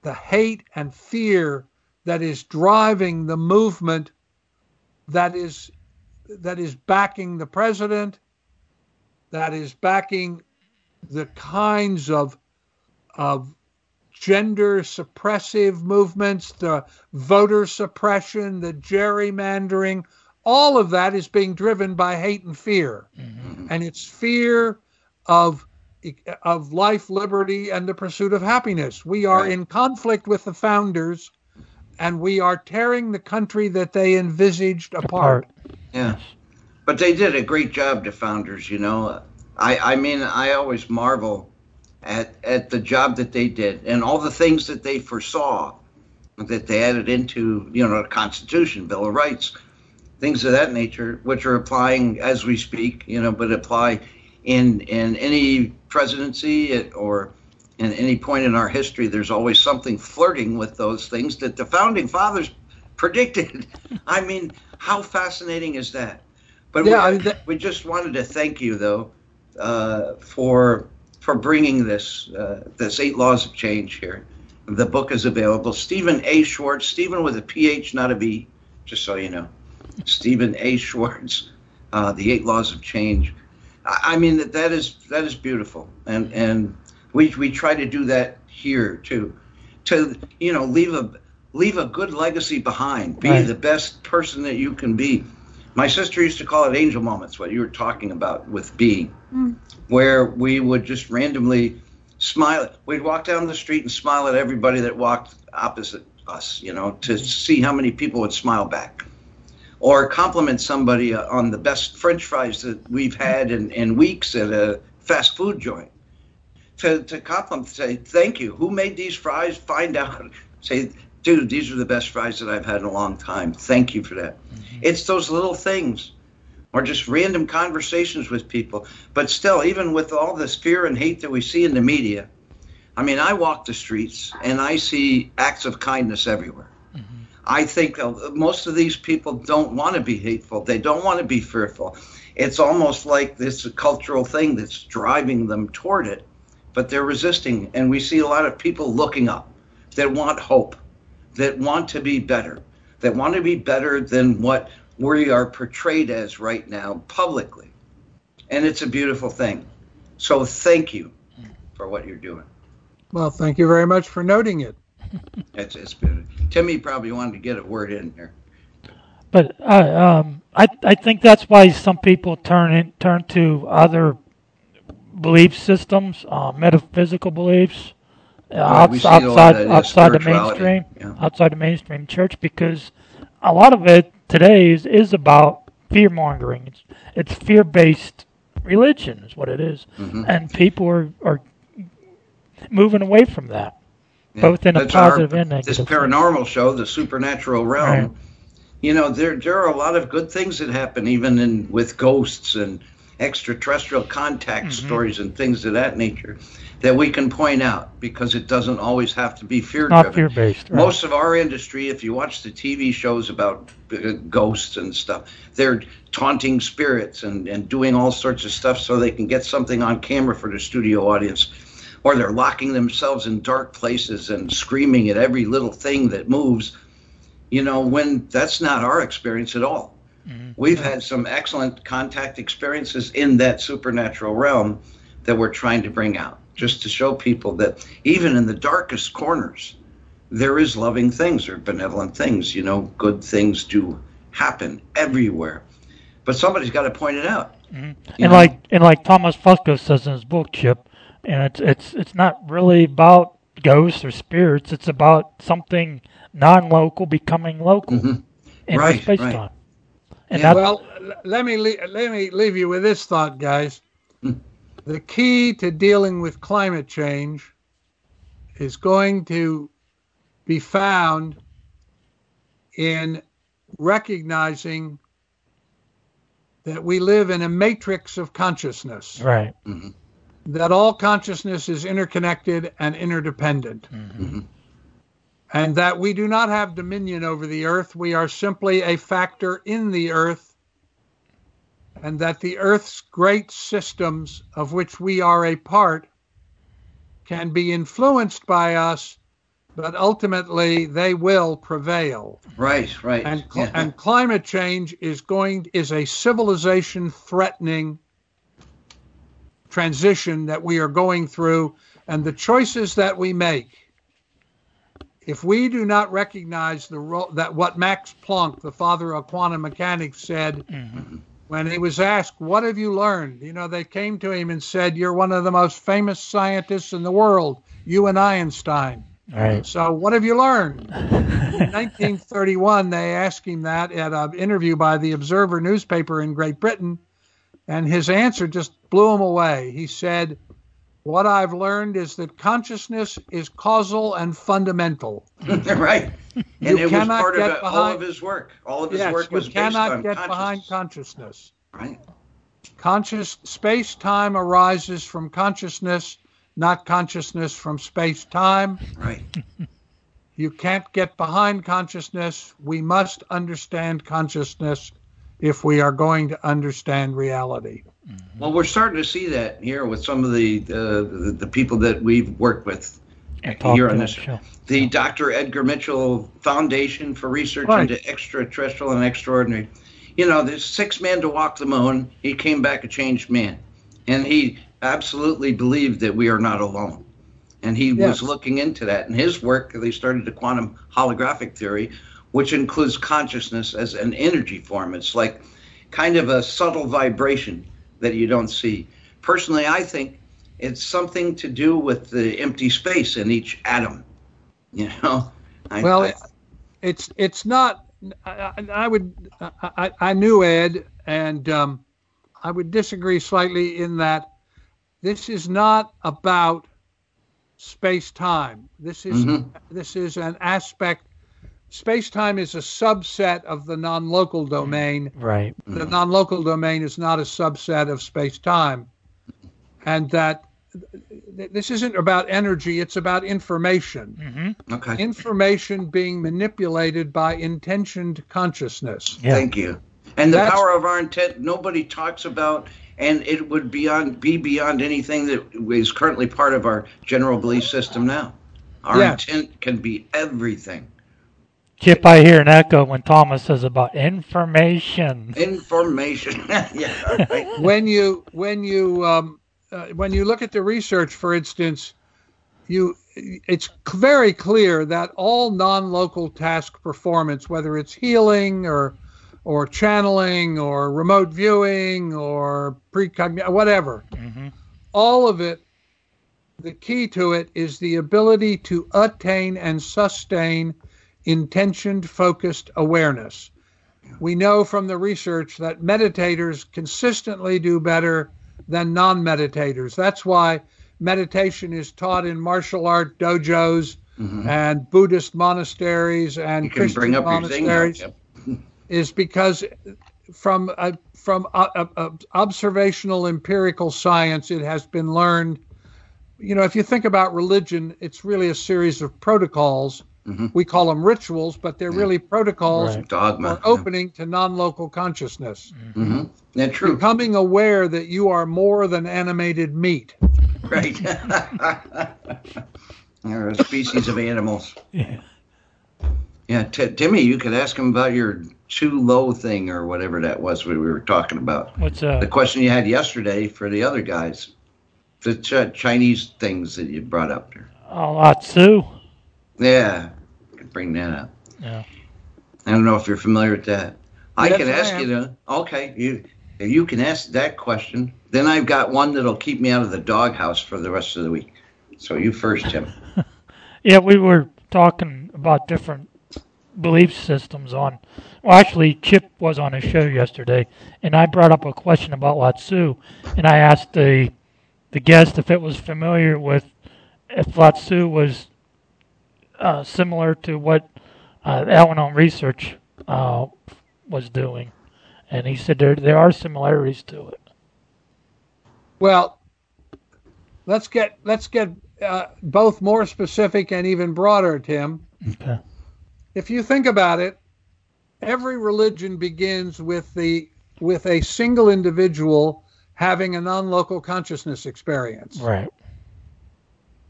the hate and fear that is driving the movement that is that is backing the president, that is backing the kinds of of gender suppressive movements, the voter suppression, the gerrymandering, all of that is being driven by hate and fear. Mm-hmm. And it's fear of of life, liberty, and the pursuit of happiness. We are Right. in conflict with the founders, and we are tearing the country that they envisaged apart. Apart. Yeah. But they did a great job, the founders, you know. I, I mean, I always marvel at, at the job that they did and all the things that they foresaw that they added into, you know, the Constitution, Bill of Rights, things of that nature, which are applying as we speak, you know, but apply in, in any presidency or in any point in our history. There's always something flirting with those things that the founding fathers predicted. I mean, how fascinating is that? But Yeah, I we, mean, that- we just wanted to thank you though uh, for for bringing this uh, this eight laws of change here. The book is available. Stephan A. Schwartz, Stephan with a PH, not a B, just so you know. Stephan A. Schwartz, uh, the eight laws of change. I, I mean that that is that is beautiful, and and we we try to do that here too, to you know leave a leave a good legacy behind. Be Right. the best person that you can be. My sister used to call it angel moments, what you were talking about with being, where we would just randomly smile. We'd walk down the street and smile at everybody that walked opposite us, you know, to see how many people would smile back. Or compliment somebody on the best french fries that we've had in, in weeks at a fast food joint. To, to compliment, say, thank you. Who made these fries? Find out. Say, dude, these are the best fries that I've had in a long time. Thank you for that. Mm-hmm. It's those little things or just random conversations with people. But still, even with all this fear and hate that we see in the media, I mean, I walk the streets and I see acts of kindness everywhere. I think uh, most of these people don't want to be hateful. They don't want to be fearful. It's almost like this cultural thing that's driving them toward it, but they're resisting. And we see a lot of people looking up that want hope, that want to be better, that want to be better than what we are portrayed as right now publicly. And it's a beautiful thing. So thank you for what you're doing. Well, thank you very much for noting it. It's, it's beautiful. Timmy probably wanted to get a word in here. But uh, um, I I think that's why some people turn in, turn to other belief systems, uh, metaphysical beliefs, uh, Right, we outs- see a lot of outside outside the mainstream, yeah. outside the mainstream church, because a lot of it today is, is about fear mongering. It's it's fear based religion is what it is. Mhm. and people are are moving away from that. Yeah. Both in a That's our- positive and This paranormal show, the supernatural realm. Right. You know, there there are a lot of good things that happen, even in with ghosts and extraterrestrial contact Mm-hmm. stories and things of that nature that we can point out because it doesn't always have to be fear not driven. fear based. Right? Most of our industry, if you watch the TV shows about uh, ghosts and stuff, they're taunting spirits and, and doing all sorts of stuff so they can get something on camera for the studio audience. Or they're locking themselves in dark places and screaming at every little thing that moves. You know, when that's not our experience at all. Mhm. We've had some excellent contact experiences in that supernatural realm that we're trying to bring out, just to show people that even in the darkest corners, there is loving things or benevolent things. You know, good things do happen everywhere. But somebody's got to point it out. Mm-hmm. And know? like and like Thomas Fusco says in his book, Chip, and it's it's it's not really about ghosts or spirits. It's about something non-local becoming local Mhm. in Right, space right. time. And Yeah. Well, let me le- let me leave you with this thought, guys. Hmm. the key to dealing with climate change is going to be found in recognizing that we live in a matrix of consciousness, Right. That all consciousness is interconnected and interdependent, mm-hmm. Mm-hmm. and that we do not have dominion over the earth. We are simply a factor in the earth, and that the earth's great systems, of which we are a part, can be influenced by us, but ultimately they will prevail Right, right. and cl- Yeah. and climate change is going is a civilization threatening transition that we are going through and the choices that we make. If we do not recognize the role that what Max Planck the father of quantum mechanics said mm-hmm. when he was asked what have you learned? You know they came to him and said you're one of the most famous scientists in the world you and Einstein. Right. so what have you learned? In 1931, they asked him that at an interview by the Observer newspaper in Great Britain, and his answer just blew him away. He said, "What I've learned is that consciousness is causal and fundamental. right. And You it was part of it, all of his work. All of his yes, work was based cannot on get behind consciousness. consciousness. Right. Conscious space time arises from consciousness, not consciousness from space time." Right. You can't get behind consciousness. We must understand consciousness if we are going to understand reality. Well, we're starting to see that here with some of the uh, the, the people that we've worked with talk here on this show. the Dr. Edgar Mitchell Foundation for Research Right. into Extraterrestrial and Extraordinary. You know, there's six men to walk the moon. He came back a changed man, and he absolutely believed that we are not alone. And he Yes. was looking into that. In his work, they started the quantum holographic theory, which includes consciousness as an energy form. It's like kind of a subtle vibration that you don't see. Personally, I think it's something to do with the empty space in each atom. You know, I, Well, I- It's it's not. I, I would. I, I- knew Ed, and um, I would disagree slightly in that this is not about space time. This is Mhm. this is an aspect. Space time is a subset of the non-local domain. Right. the non-local domain is not a subset of space-time and that this isn't about energy it's about information hmm okay. information being manipulated by intentioned consciousness Yeah. Thank you. And the That's- power of our intent, nobody talks about, and it would beyond be beyond anything that is currently part of our general belief system now. Our Yes. intent can be everything. Chip, I hear an echo when Thomas says about information. Information. yeah. Right. when you when you um, uh, when you look at the research for instance you it's very clear that all non-local task performance whether it's healing or or channeling or remote viewing or precognition whatever hmm all of it, the key to it is the ability to attain and sustain intentioned, focused awareness. We know from the research that meditators consistently do better than non meditators. That's why meditation is taught in martial art dojos Mhm. and Buddhist monasteries and Christian bring up your thing. now. monasteries Yep. is because from a, from a, a observational empirical science, it has been learned. You know, if you think about religion, it's really a series of protocols. Mhm. We call them rituals, but they're Yeah. really protocols Right. Dogma. for opening to non-local consciousnness, hmm Yeah, true. becoming aware that you are more than animated meat. Right. They're a species of animals. Yeah. Yeah, T- Timmy, you could ask him about your too low thing or whatever that was we were talking about. What's The uh? question you had yesterday for the other guys, the ch- Chinese things that you brought up there. Oh, Atsu. Yeah, could bring that up. Yeah. I don't know if you're familiar with that. I can ask you to. Okay, you you can ask that question. Then I've got one that'll keep me out of the doghouse for the rest of the week. So you first, Tim. Yeah, we were talking about different belief systems on. Well, actually, Chip was on a show yesterday, and I brought up a question about Lao-Tzu, and I asked the the guest if it was familiar with if Lao-Tzu was uh, similar to what uh, Al-Anon Research uh, was doing, and he said there there are similarities to it. Well, let's get let's get uh, both more specific and even broader, Tim. Okay. If you think about it, every religion begins with the with a single individual having a non-local consciousness experience. Right.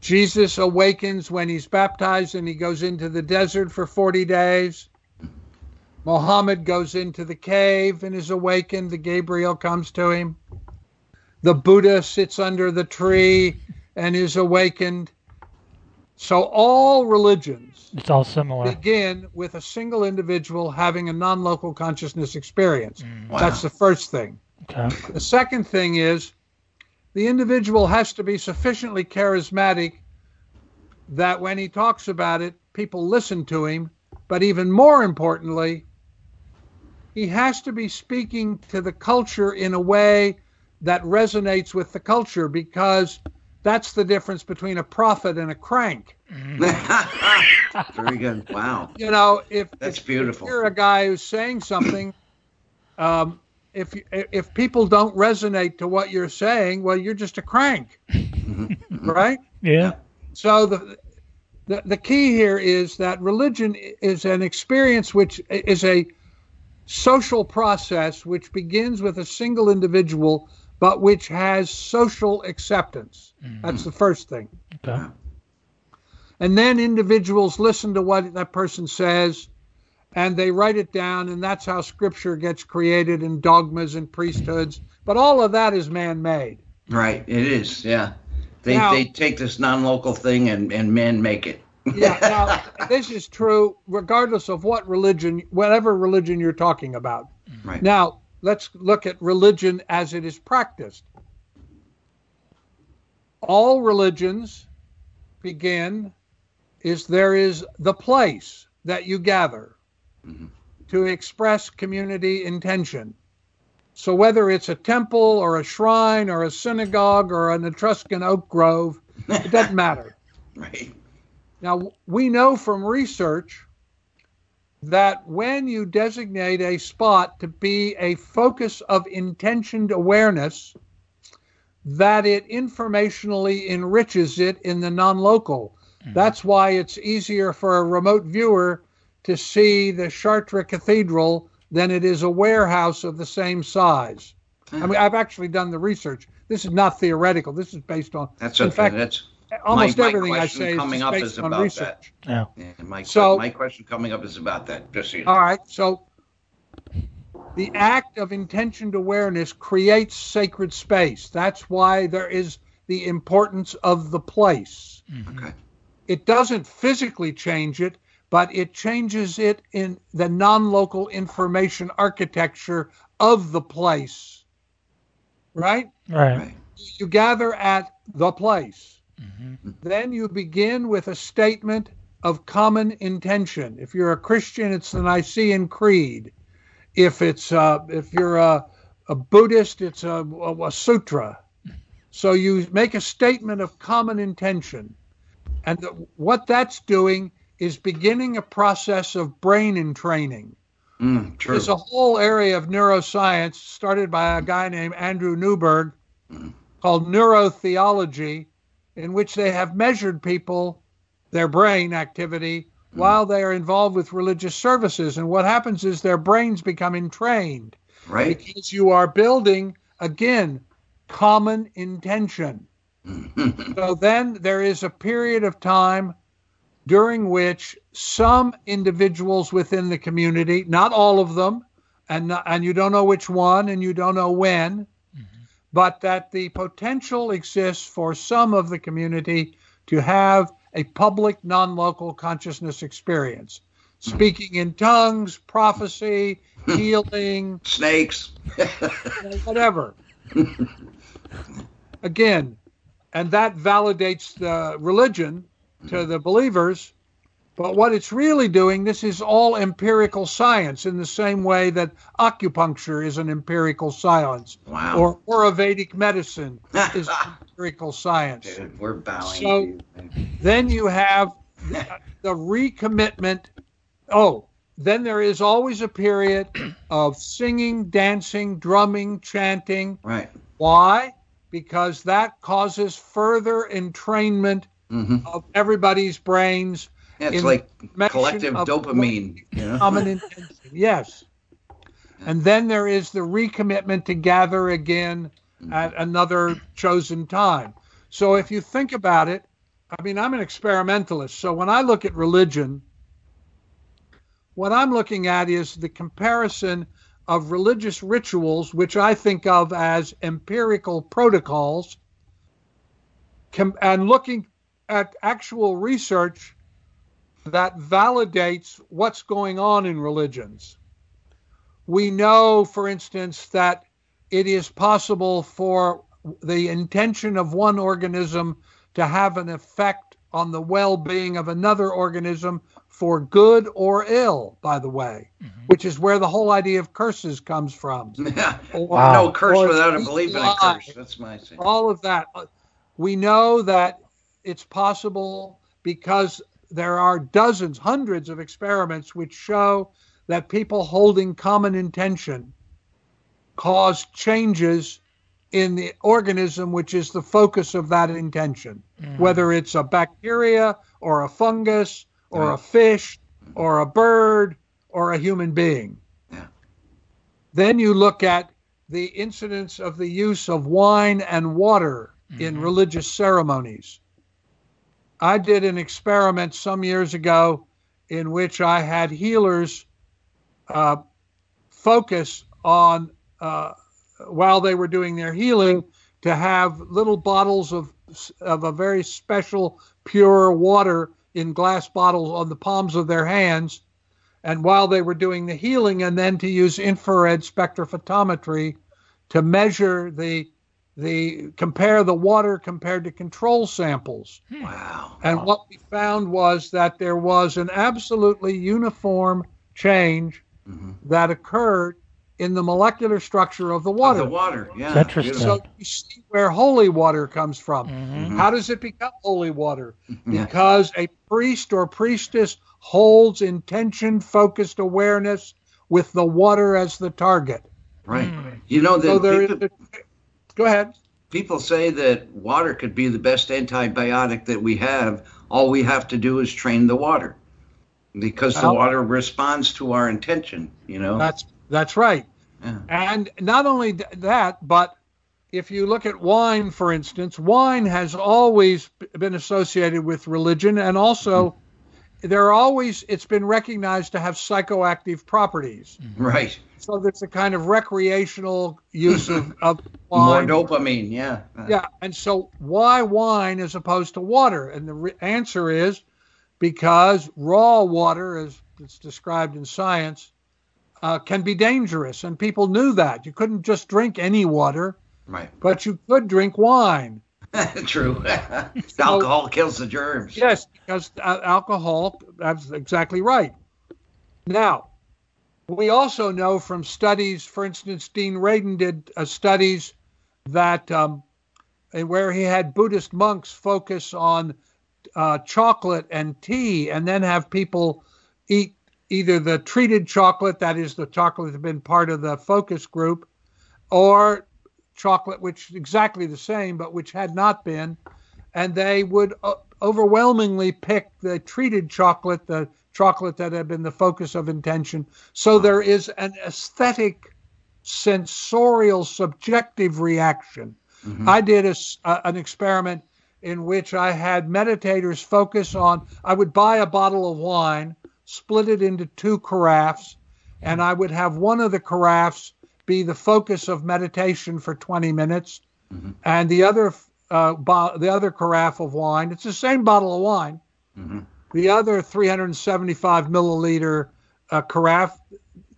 Jesus awakens when he's baptized and he goes into the desert for 40 days. Muhammad goes into the cave and is awakened. The Gabriel comes to him. The Buddha sits under the tree and is awakened. So all religions It's all similar. begin with a single individual having a non local consciousness experience. Mm. Wow. That's the first thing. Okay. The second thing is the individual has to be sufficiently charismatic that when he talks about it, people listen to him. But even more importantly, he has to be speaking to the culture in a way that resonates with the culture because that's the difference between a prophet and a crank. Very good. Wow. You know, if That's if beautiful. you're a guy who's saying something, um, if if people don't resonate to what you're saying, well, you're just a crank, mm-hmm. right? Yeah. So the, the the key here is that religion is an experience which is a social process which begins with a single individual, but which has social acceptance. Mm-hmm. That's the first thing. Okay. And then individuals listen to what that person says and they write it down, and that's how scripture gets created and dogmas and priesthoods. But all of that is man made. Right. It is. Yeah. They Now- they take this non-local thing and and men make it. Yeah, now, this is true regardless of what religion, whatever religion you're talking about. Right. Now, let's look at religion as it is practiced. All religions begin is there is the place that you gather Mhm. to express community intention. So whether it's a temple or a shrine or a synagogue or an Etruscan oak grove, it doesn't matter. Right. Now, we know from research that when you designate a spot to be a focus of intentioned awareness, that it informationally enriches it in the non local. That's why it's easier for a remote viewer to see the Chartres Cathedral than it is a warehouse of the same size. I mean, I've actually done the research. This is not theoretical. This is based on, That's in okay. fact, That's almost my everything I question say is coming just up based is on about that. research. Yeah. yeah, my So- my question coming up is about that. Just so you know. All right. So the act of intentioned awareness creates sacred space. That's why there is the importance of the place. Mm-hmm. Okay. It doesn't physically change it, but it changes it in the non local information architecture of the place. Right? Right. You gather at the place. hmm Then you begin with a statement of common intention. If you're a Christian, it's the Nicene Creed. If it's uh, if you're a, a Buddhist, it's a, a, a sutra. So you make a statement of common intention, and the, what that's doing is beginning a process of brain entraining. Mm, true. There's a whole area of neuroscience started by a guy named Andrew Newberg called neurotheology, in which they have measured people, their brain activity, while they are involved with religious services. And what happens is their brains become entrained right. because you are building, again, common intention. So then there is a period of time during which some individuals within the community, not all of them, and and you don't know which one and you don't know when, mm-hmm. but that the potential exists for some of the community to have a public non-local consciousness experience. Mm-hmm. Speaking in tongues, prophecy, healing, Snakes. whatever. Again, and that validates the religion to the believers. But what it's really doing, this is all empirical science in the same way that acupuncture is an empirical science Wow. or Ayurvedic medicine is empirical science. Dude, we're bowing. So- you. Then you have the, the recommitment. Oh, then there is always a period of singing, dancing, drumming, chanting. right. Why? Because that causes further entrainment hmm of everybody's brains. It's like collective dopamine. You know? Intention. Yes. And then there is the recommitment to gather again at another chosen time. So if you think about it, I mean, I'm an experimentalist. So when I look at religion, what I'm looking at is the comparison of religious rituals, which I think of as empirical protocols, com- and looking at actual research that validates what's going on in religions. We know, for instance, that it is possible for the intention of one organism to have an effect on the well being of another organism for good or ill, by the way, mm-hmm. which is where the whole idea of curses comes from. Or- Wow. No curse without a belief in a curse. That's my thing. all of that. We know that it's possible because there are dozens, hundreds of experiments which show that people holding common intention cause changes in the organism, which is the focus of that intention, whether it's a bacteria or a fungus or a fish or a bird or a human being. Yeah. Then you look at the incidence of the use of wine and water in Mhm. religious ceremonies. I did an experiment some years ago in which I had healers uh, focus on, uh, while they were doing their healing, to have little bottles of, of a very special pure water in glass bottles on the palms of their hands. And while they were doing the healing, and then to use infrared spectrophotometry to measure the the compare the water compared to control samples. Wow. And what we found was that there was an absolutely uniform change Mhm. that occurred in the molecular structure of the water. The water. Yeah. That's interesting. So you see where holy water comes from. Mhm. How does it become holy water? Yeah. Because a priest or priestess holds intention focused awareness with the water as the target. Right. Mm. You know So that there is people, a, go ahead. people say that water could be the best antibiotic that we have. All we have to do is train the water, because the water responds to our intention. You know. That's that's right. Yeah. And not only that, but if you look at wine, for instance, wine has always been associated with religion, and also mm-hmm. There are always it's been recognized to have psychoactive properties. Right. So there's a kind of recreational use of, of More wine. dopamine. Yeah. Yeah, and so why wine as opposed to water? And the re- answer is because raw water, as it's described in science, uh, can be dangerous, and people knew that. You couldn't just drink any water, Right. but you could drink wine. True. Alcohol kills the germs. Yes, because uh, alcohol, that's exactly right. Now, we also know from studies, for instance, Dean Radin did uh, studies that um, where he had Buddhist monks focus on uh, chocolate and tea and then have people eat either the treated chocolate, that is, the chocolate that had been part of the focus group, or chocolate which exactly the same but which had not been and they would uh, overwhelmingly pick the treated chocolate, the chocolate that had been the focus of intention. So there is an aesthetic, sensorial, subjective reaction. Mhm. I did a uh, an experiment in which I had meditators focus on, I would buy a bottle of wine, split it into two carafes, and I would have one of the carafes be the focus of meditation for 20 minutes, Mhm. and the other uh, bo- the other carafe of wine. It's the same bottle of wine. Mhm. The other 375 milliliter uh, carafe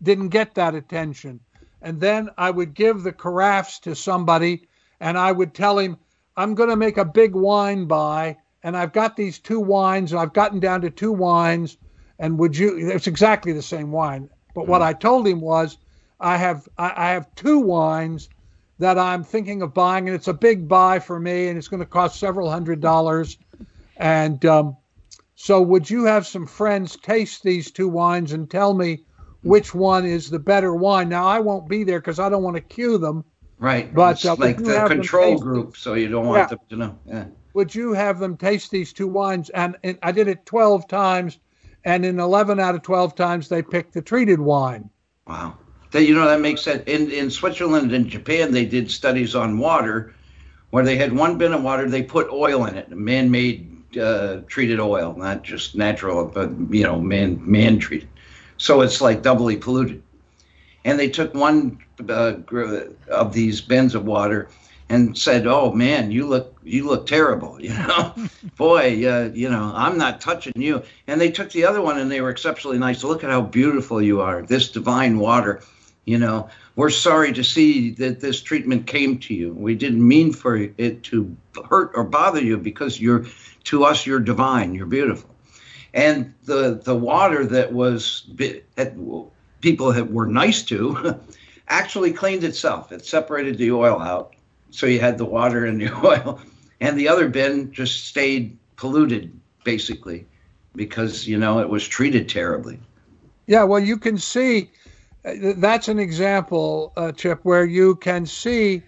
didn't get that attention. And then I would give the carafes to somebody, and I would tell him, "I'm going to make a big wine buy, and I've got these two wines, and I've gotten down to two wines, and would you?" It's exactly the same wine, but what I told him was, "I have I, I have two wines." that I'm thinking of buying, and it's a big buy for me, and it's going to cost several hundred dollars. And um, so, would you have some friends taste these two wines and tell me which one is the better wine? Now, I won't be there because I don't want to cue them. Right. But, It's uh, like the control group, so you don't want Yeah. them to know. Yeah. Would you have them taste these two wines? And, and I did it 12 times, and in 11 out of 12 times, they picked the treated wine. Wow. That you know that makes sense. In in Switzerland and Japan, they did studies on water, where they had one bin of water, they put oil in it, man-made uh, treated oil, not just natural, but you know, man man treated. So it's like doubly polluted. And they took one uh, of these bins of water and said, "Oh man, you look you look terrible. You know, boy, uh, you know, I'm not touching you." And they took the other one and they were exceptionally nice. Look at how beautiful you are. This divine water. You know, we're sorry to see that this treatment came to you. We didn't mean for it to hurt or bother you because you're to us you're divine. You're beautiful. And the the water that was that people that were nice to actually cleaned itself. It separated the oil out, so you had the water and the oil, and the other bin just stayed polluted basically because you know it was treated terribly. Yeah, well, you can see that's an example, uh, Chip, where you can see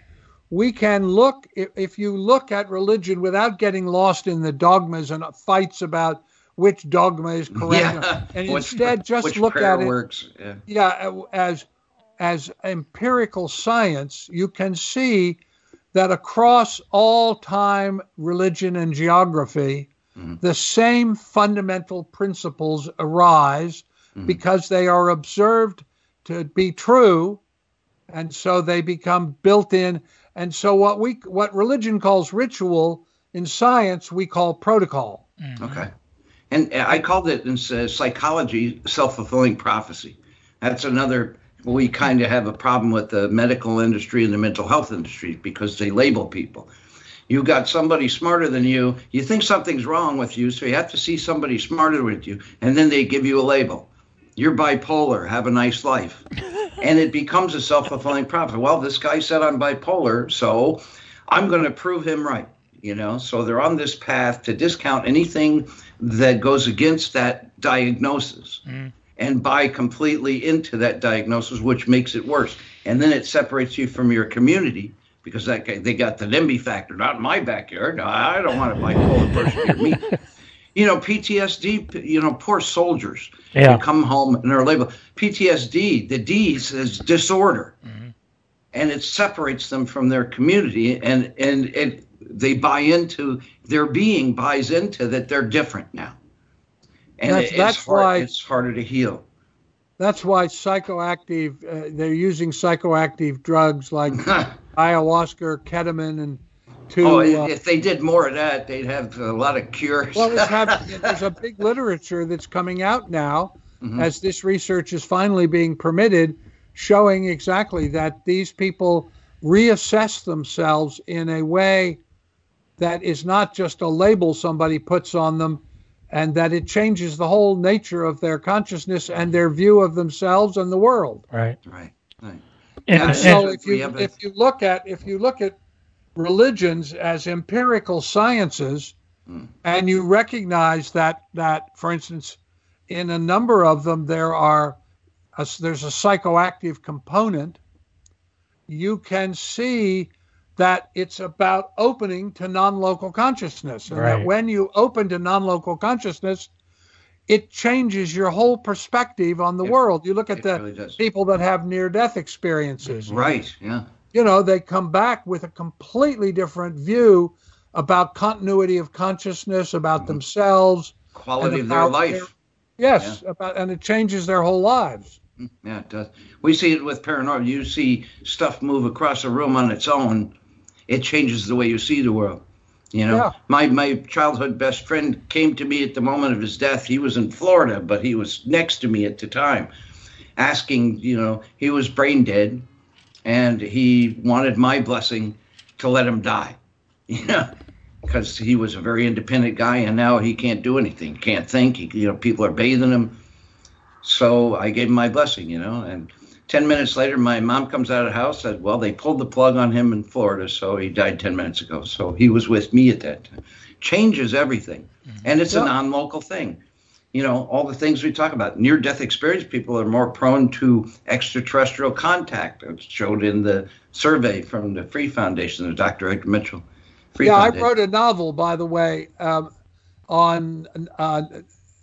we can look, if, if you look at religion without getting lost in the dogmas and fights about which dogma is correct, yeah. and Which- instead just look at it works. Yeah. yeah, uh, as as empirical science, you can see that across all time, religion, and geography, Mhm. the same fundamental principles arise Mhm. because they are observed to be true, and so they become built in. And so, what we what religion calls ritual, in science we call protocol. Mm-hmm. Okay. And I called it in psychology self fulfilling prophecy. That's another, we kind of have a problem with the medical industry and the mental health industry because they label people. You got somebody smarter than you, you think something's wrong with you, so you have to see somebody smarter with you, and then they give you a label. You're bipolar, have a nice life. and it becomes a self fulfilling prophecy. Well, this guy said I'm bipolar, so I'm going to prove him right. You know, so they're on this path to discount anything that goes against that diagnosis Mm. and buy completely into that diagnosis, which makes it worse. And then it separates you from your community because that guy, they got the NIMBY factor, not in my backyard. I don't want a bipolar person near me. You know, PTSD, you know, poor soldiers. Yeah. Come home and they're labeled PTSD. The D says disorder. Mhm. And it separates them from their community and, and it, they buy into their being buys into that they're different now. And That's- it- that's it's, hard, why- it's harder to heal. That's why psychoactive, uh, they're using psychoactive drugs like ayahuasca ketamine and to oh, uh, if they did more of that, they'd have a lot of cures. well it's happening. there's a big literature that's coming out now Mhm. as this research is finally being permitted showing exactly that these people reassess themselves in a way that is not just a label somebody puts on them and that it changes the whole nature of their consciousness and their view of themselves and the world Right. right, right. And, and- so if you a- if you look at if you look at religions as empirical sciences Hmm. and you recognize that that for instance in a number of them there are a, there's a psychoactive component. You can see that it's about opening to non-local consciousness and that when you open to non-local consciousness it changes your whole perspective on the It- world. You look at the really people that have near death experiences. Right, yeah. You know, they come back with a completely different view about continuity of consciousness, about Mhm. themselves. Quality of their life. Yes, about and it changes their whole lives. Yeah, it does. We see it with paranormal. You see stuff move across a room on its own. It changes the way you see the world. You know, Yeah. my my childhood best friend came to me at the moment of his death. He was in Florida, but he was next to me at the time, asking. You know, he was brain dead, and he wanted my blessing to let him die. You know, because he was a very independent guy, and now he can't do anything, can't think. He, you know, people are bathing him. So I gave him my blessing, you know, and Ten minutes later, my mom comes out of the house. Said, "Well, they pulled the plug on him in Florida, so he died ten minutes ago. So he was with me at that time. Changes everything, and it's a non-local thing. You know, all the things we talk about. Near-death experience people are more prone to extraterrestrial contact. It's showed in the survey from the Free Foundation, the Dr. Edgar Mitchell. Free yeah, I wrote a novel, by the way, um, on uh,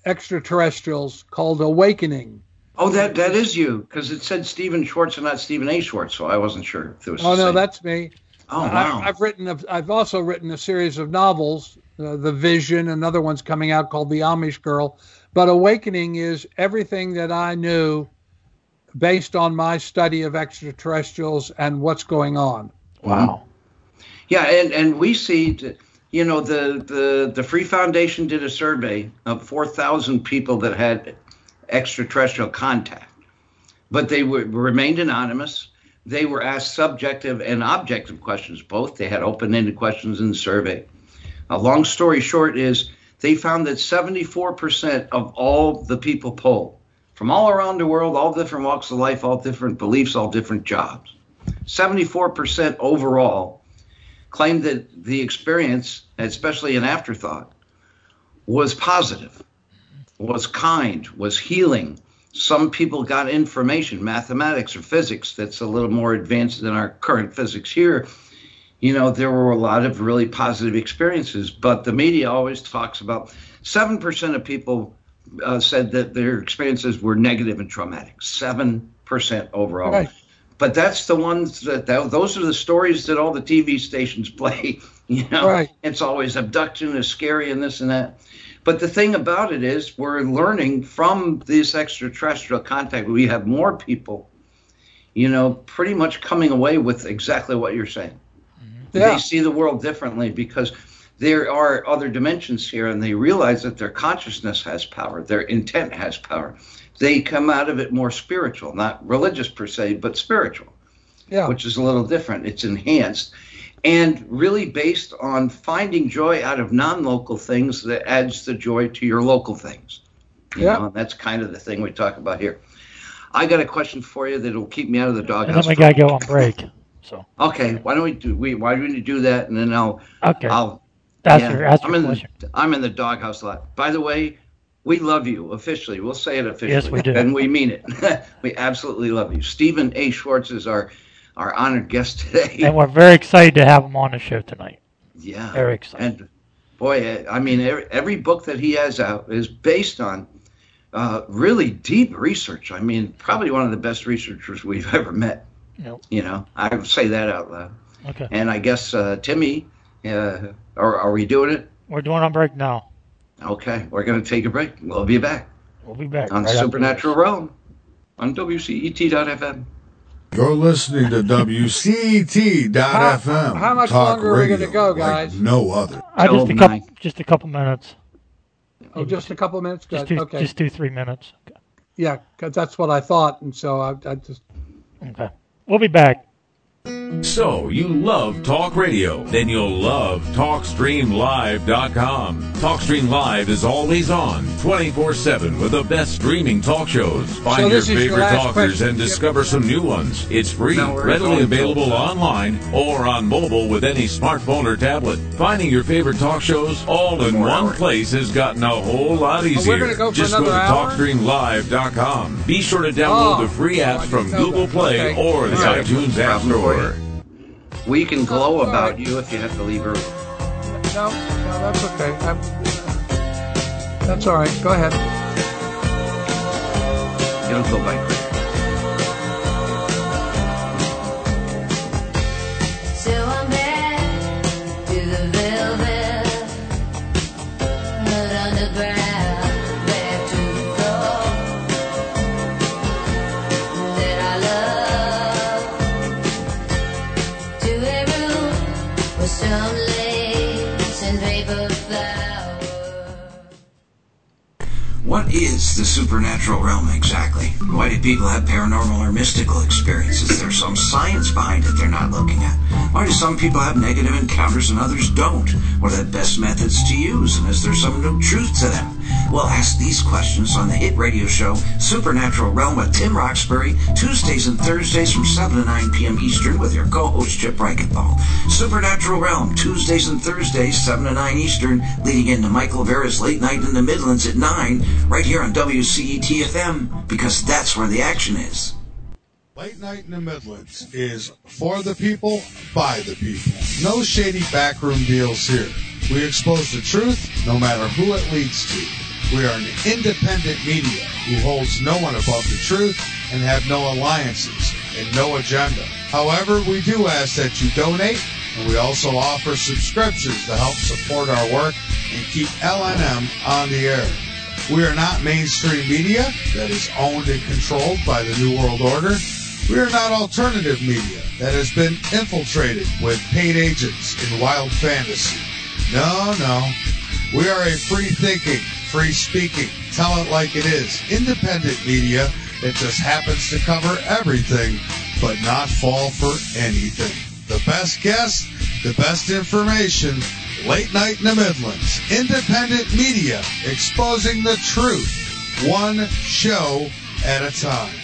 extraterrestrials called Awakening. Oh, that that is you, because it said Stephan Schwartz and not Stephan A. Schwartz, so I wasn't sure if it was. Oh no, same. that's me. Oh wow. I, I've written. A, I've also written a series of novels, uh, The Vision. Another one's coming out called The Amish Girl. But Awakening is everything that I knew, based on my study of extraterrestrials and what's going on. Wow. Yeah, and, and we see, you know, the, the, the Free Foundation did a survey of 4,000 people that had extraterrestrial contact, but they were, remained anonymous. They were asked subjective and objective questions, both. They had open ended questions in the survey. A long story short is they found that 74% of all the people polled from all around the world, all different walks of life, all different beliefs, all different jobs, 74% overall claimed that the experience, especially an afterthought, was positive, was kind, was healing. Some people got information, mathematics or physics, that's a little more advanced than our current physics here. You know, there were a lot of really positive experiences, but the media always talks about 7% of people uh, said that their experiences were negative and traumatic. 7% overall Right. but that's the ones that, that those are the stories that all the TV stations play. You know, Right. it's always abduction is scary and this and that. But the thing about it is, we're learning from this extraterrestrial contact. We have more people, you know, pretty much coming away with exactly what you're saying. Yeah. They see the world differently because there are other dimensions here, and they realize that their consciousness has power, their intent has power. They come out of it more spiritual, not religious per se, but spiritual Yeah. which is a little different. It's enhanced and really based on finding joy out of non-local things that adds the joy to your local things. You Yeah. know, and that's kind of the thing we talk about here. I got a question for you that'll keep me out of the And doghouse. then we gotta go on break. So Okay, why don't we do we why don't we do that and then I'll okay, I'll that's yeah, your that's I'm your in question. the I'm in the doghouse a lot. By the way, we love you officially. We'll say it officially. Yes, we do. And we mean it. we absolutely love you. Stephan A. Schwartz is our our honored guest today. And we're very excited to have him on the show tonight. Yeah. Very excited. And boy, I mean, every, every book that he has out is based on uh, really deep research. I mean, probably one of the best researchers we've ever met. Yep. You know, I would say that out loud. Okay, And I guess uh, Timmy, uh, are, are we doing it? we're doing on break now. Okay, we're going to take a break. We'll be back We'll be back on right Supernatural this. Realm on WCET.FM. You're listening to WCT.FM. How- how much Talk longer are we gonna go, like guys? no other. Uh, just a couple, just a couple minutes. Oh, just a couple minutes. Just Good. do, okay. just do three minutes. Okay. Yeah, 'cause that's what I thought, and so I, I just okay. We'll be back. So, you love talk radio? Then you'll love TalkStreamLive.com. TalkStream Live is always on, 24-7 with the best streaming talk shows. Find your your favorite talkers question. and discover some new ones. It's free, No, readily available online or on mobile with any smartphone or tablet. Finding your favorite talk shows all in one hours. place has gotten a whole lot easier. go Just go to hour? TalkStreamLive.com. Be sure to download Oh, the free apps from Google that. Play Okay. or the right. iTunes App Store. You. We can glow All about you if you have to leave early. no, no, that's okay. I'm, that's all right. Go ahead. It'll go by The supernatural realm exactly? Why do people have paranormal or mystical experiences? There's some science behind it they're not looking at. Why do some people have negative encounters and others don't? What are the best methods to use? And is there some no truth to them? Well, ask these questions on the hit radio show Supernatural Realm with Tim Roxbury, Tuesdays and Thursdays from 7 to 9 p.m. Eastern with your co-host Chip Reichenthal. Supernatural Realm, Tuesdays and Thursdays, 7 to 9 Eastern, leading into Michael Vera's Late Night in the Midlands at 9, right here on WCET-FM, because that's where the action is. Late Night in the Midlands is for the people, by the people. No shady backroom deals here. We expose the truth, no matter who it leads to. We are an independent media who holds no one above the truth and have no alliances and no agenda. However, we do ask that you donate, and we also offer subscriptions to help support our work and keep LNM on the air. We are not mainstream media that is owned and controlled by the New World Order. We are not alternative media that has been infiltrated with paid agents in wild fantasy. No, no. We are a free thinking, free speaking, tell it like it is, independent media that just happens to cover everything but not fall for anything. The best guests, the best information, late night in the Midlands, independent media exposing the truth, one show at a time.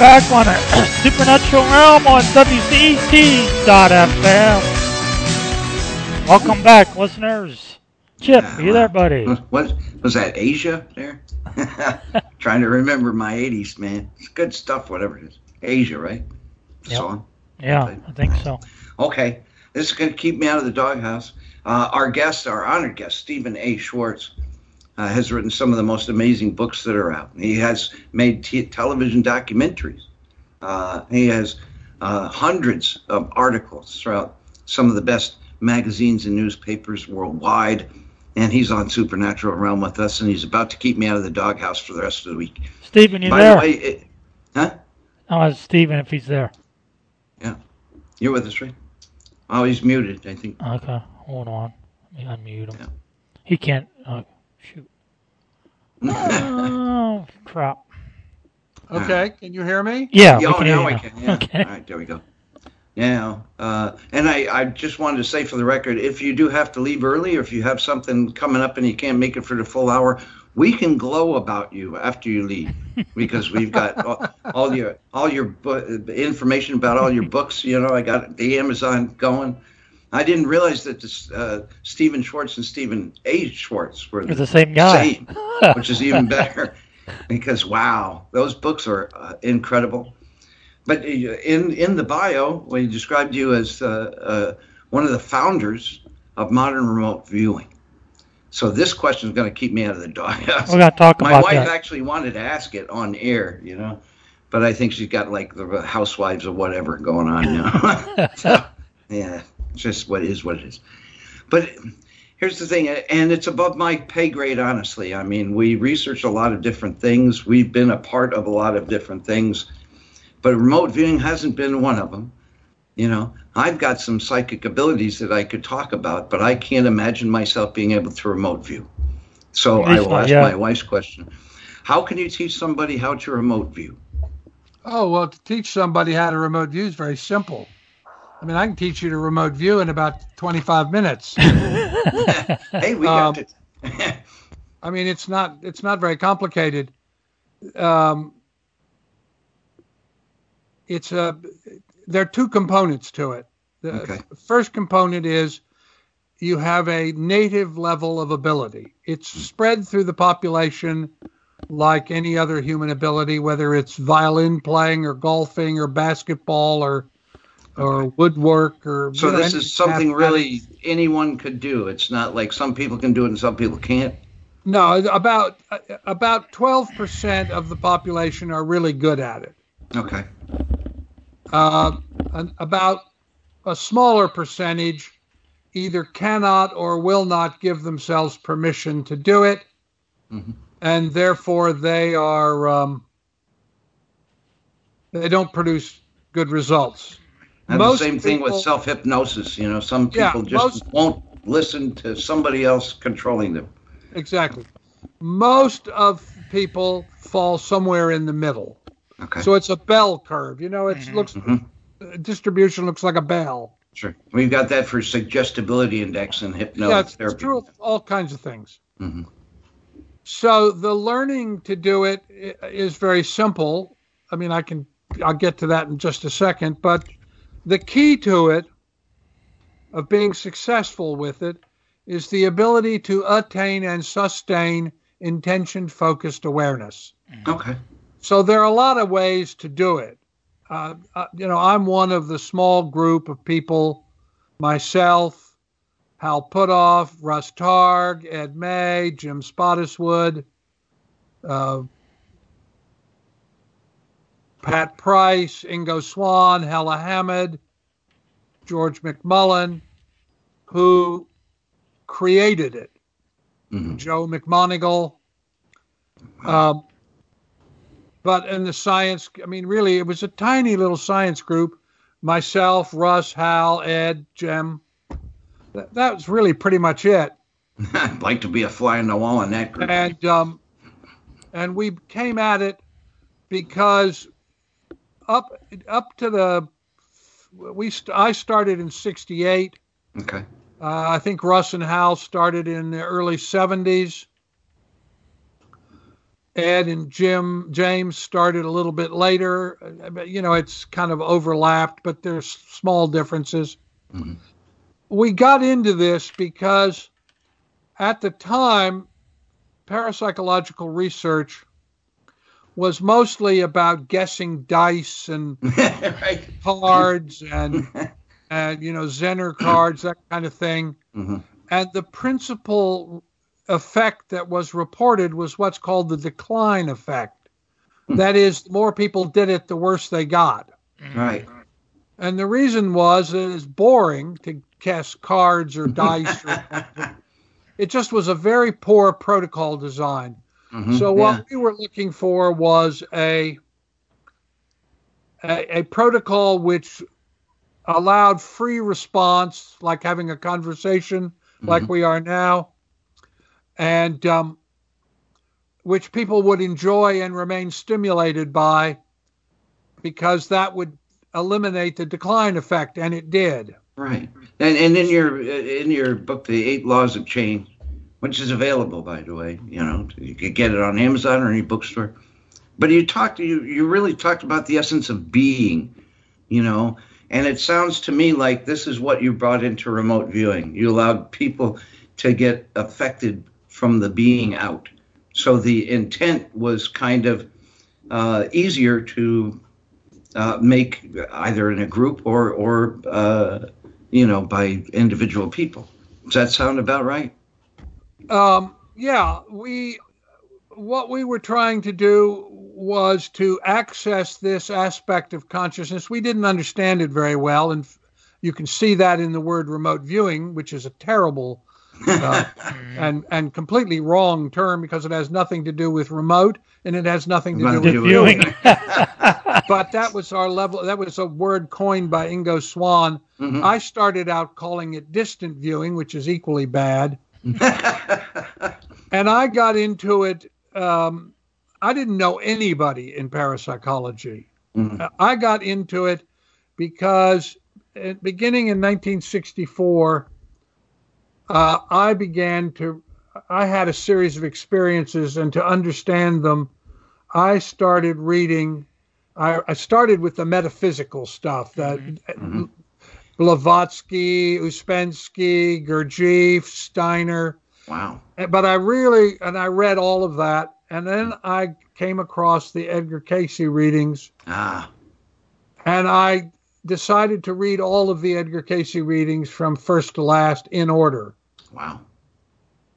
Back on it. Supernatural Realm on WCT.FM. Welcome back, listeners. Chip, Yeah, you there, buddy? What was that? Asia there? Trying to remember my '80s, man. It's good stuff, whatever it is. Asia, right? Yep. Song. Yeah, I think so. Okay, this is going to keep me out of the doghouse. Uh, our guest, our honored guest, Stephan A. Schwartz, uh, has written some of the most amazing books that are out. He has made t- television documentaries. Uh, he has uh, hundreds of articles throughout some of the best magazines and newspapers worldwide. And he's on Supernatural Realm with us, and he's about to keep me out of the doghouse for the rest of the week. Stephan, you By there? the way, it, huh? I'll ask Stephan if he's there. Yeah. You're with us, right? Oh, he's muted, I think. Okay, hold on. Let me unmute him. Yeah. He can't. Oh, shoot. Oh, crap. Okay, can you hear me? Yeah, we Yeah, oh, can now hear I can. Yeah. Okay. All right, there we go. Yeah, uh, and I, I just wanted to say for the record, if you do have to leave early, or if you have something coming up and you can't make it for the full hour, we can glow about you after you leave because we've got all, all your all your bu- information about all your books. You know, I got the Amazon going. I didn't realize that this, uh, Stephan Schwartz and Stephan A. Schwartz were It's the same guy. same, which is even better because wow, those books are uh, incredible. But uh, in in the bio, we described you as uh, uh, one of the founders of modern remote viewing. So this question is going to keep me out of the doghouse. We're gonna talk My about wife that. actually wanted to ask it on air, you know, but I think she's got like the housewives or whatever going on. Know? so, yeah, it's just what is what it is. But here's the thing, and it's above my pay grade, honestly. I mean, we research a lot of different things. We've been a part of a lot of different things, but remote viewing hasn't been one of them. You know, I've got some psychic abilities that I could talk about, but I can't imagine myself being able to remote view. So I least will ask yet. my wife's question. How can you teach somebody how to remote view? Oh, well, to teach somebody how to remote view is very simple. I mean, I can teach you to remote view in about 25 minutes. Hey, we Um, got it. I mean, it's not it's not very complicated. Um, it's a there are two components to it. The Okay. first component is you have a native level of ability. It's spread through the population like any other human ability, whether it's violin playing or golfing or basketball or or woodwork or So this is something really anyone could do. It's not like some people can do it and some people can't. No, about about twelve percent of the population are really good at it. Okay. Uh, about a smaller percentage either cannot or will not give themselves permission to do it, Mhm. and therefore they are um, they don't produce good results. And Most the same thing people- with self hypnosis. You know, some Yeah, people just most- won't listen to somebody else controlling them. Exactly. Most of people fall somewhere in the middle. Okay. So it's a bell curve. You know, it looks Mhm. distribution looks like a bell. Sure. We've got that for suggestibility index and yeah, it's, hypnotherapy. it's true of all kinds of things. Mhm. So the learning to do it is very simple. I mean, I can I'll get to that in just a second, but the key to it of being successful with it is the ability to attain and sustain intention focused awareness. Okay. So there are a lot of ways to do it. Uh, uh, you know, I'm one of the small group of people, myself, Hal Puthoff, Russ Targ, Ed May, Jim Spottiswoode, uh, Pat Price, Ingo Swann, Hella Hammid, George McMullen, who created it. Mhm. Joe McMoneagle. Um, but in the science, I mean, really, it was a tiny little science group. Myself, Russ, Hal, Ed, Jim. That, that was really pretty much it. I'd like to be a fly on the wall in that group. And um, and we came at it because up up to the we st- I started in '68. okay. Uh, I think Russ and Hal started in the early 70s. Ed and Jim James started a little bit later. Uh, You know, it's kind of overlapped, but there's small differences. Mhm. We got into this because at the time, parapsychological research was mostly about guessing dice and right. cards and and you know Zener cards, that kind of thing. Mhm. And the principal effect that was reported was what's called the decline effect. That is, the more people did it, the worse they got. Right. And the reason was it is boring to cast cards or dice. or, it just was a very poor protocol design. Mhm. So Yeah. what we were looking for was a, a a protocol which allowed free response, like having a conversation, like we are now, and um, which people would enjoy and remain stimulated by, because that would eliminate the decline effect, and it did. Right. And and in your in your book, The Eight Laws of Change, which is available, by the way, you know, you could get it on Amazon or any bookstore. But you talked, you you really talked about the essence of being, you know, and it sounds to me like this is what you brought into remote viewing. You allowed people to get affected from the being out. So the intent was kind of uh, easier to uh, make either in a group or or uh, you know by individual people. Does that sound about right? Um, yeah, we what we were trying to do was to access this aspect of consciousness. We didn't understand it very well, and you can see that in the word remote viewing, which is a terrible uh, and and completely wrong term because it has nothing to do with remote and it has nothing to do Nothing with Viewing. but that was our level that was a word coined by Ingo Swann. Mhm. I started out calling it distant viewing, which is equally bad. and I got into it. Um, I didn't know anybody in parapsychology. Mhm. I got into it because, uh, beginning in 1964, uh, I began to. I had a series of experiences, and to understand them, I started reading. I, I started with the metaphysical stuff that Mhm. Blavatsky, Ouspensky, Gurdjieff, Steiner. wow. But I really, and I read all of that, and then I came across the Edgar Cayce readings, Ah, and I decided to read all of the Edgar Cayce readings from first to last in order. wow.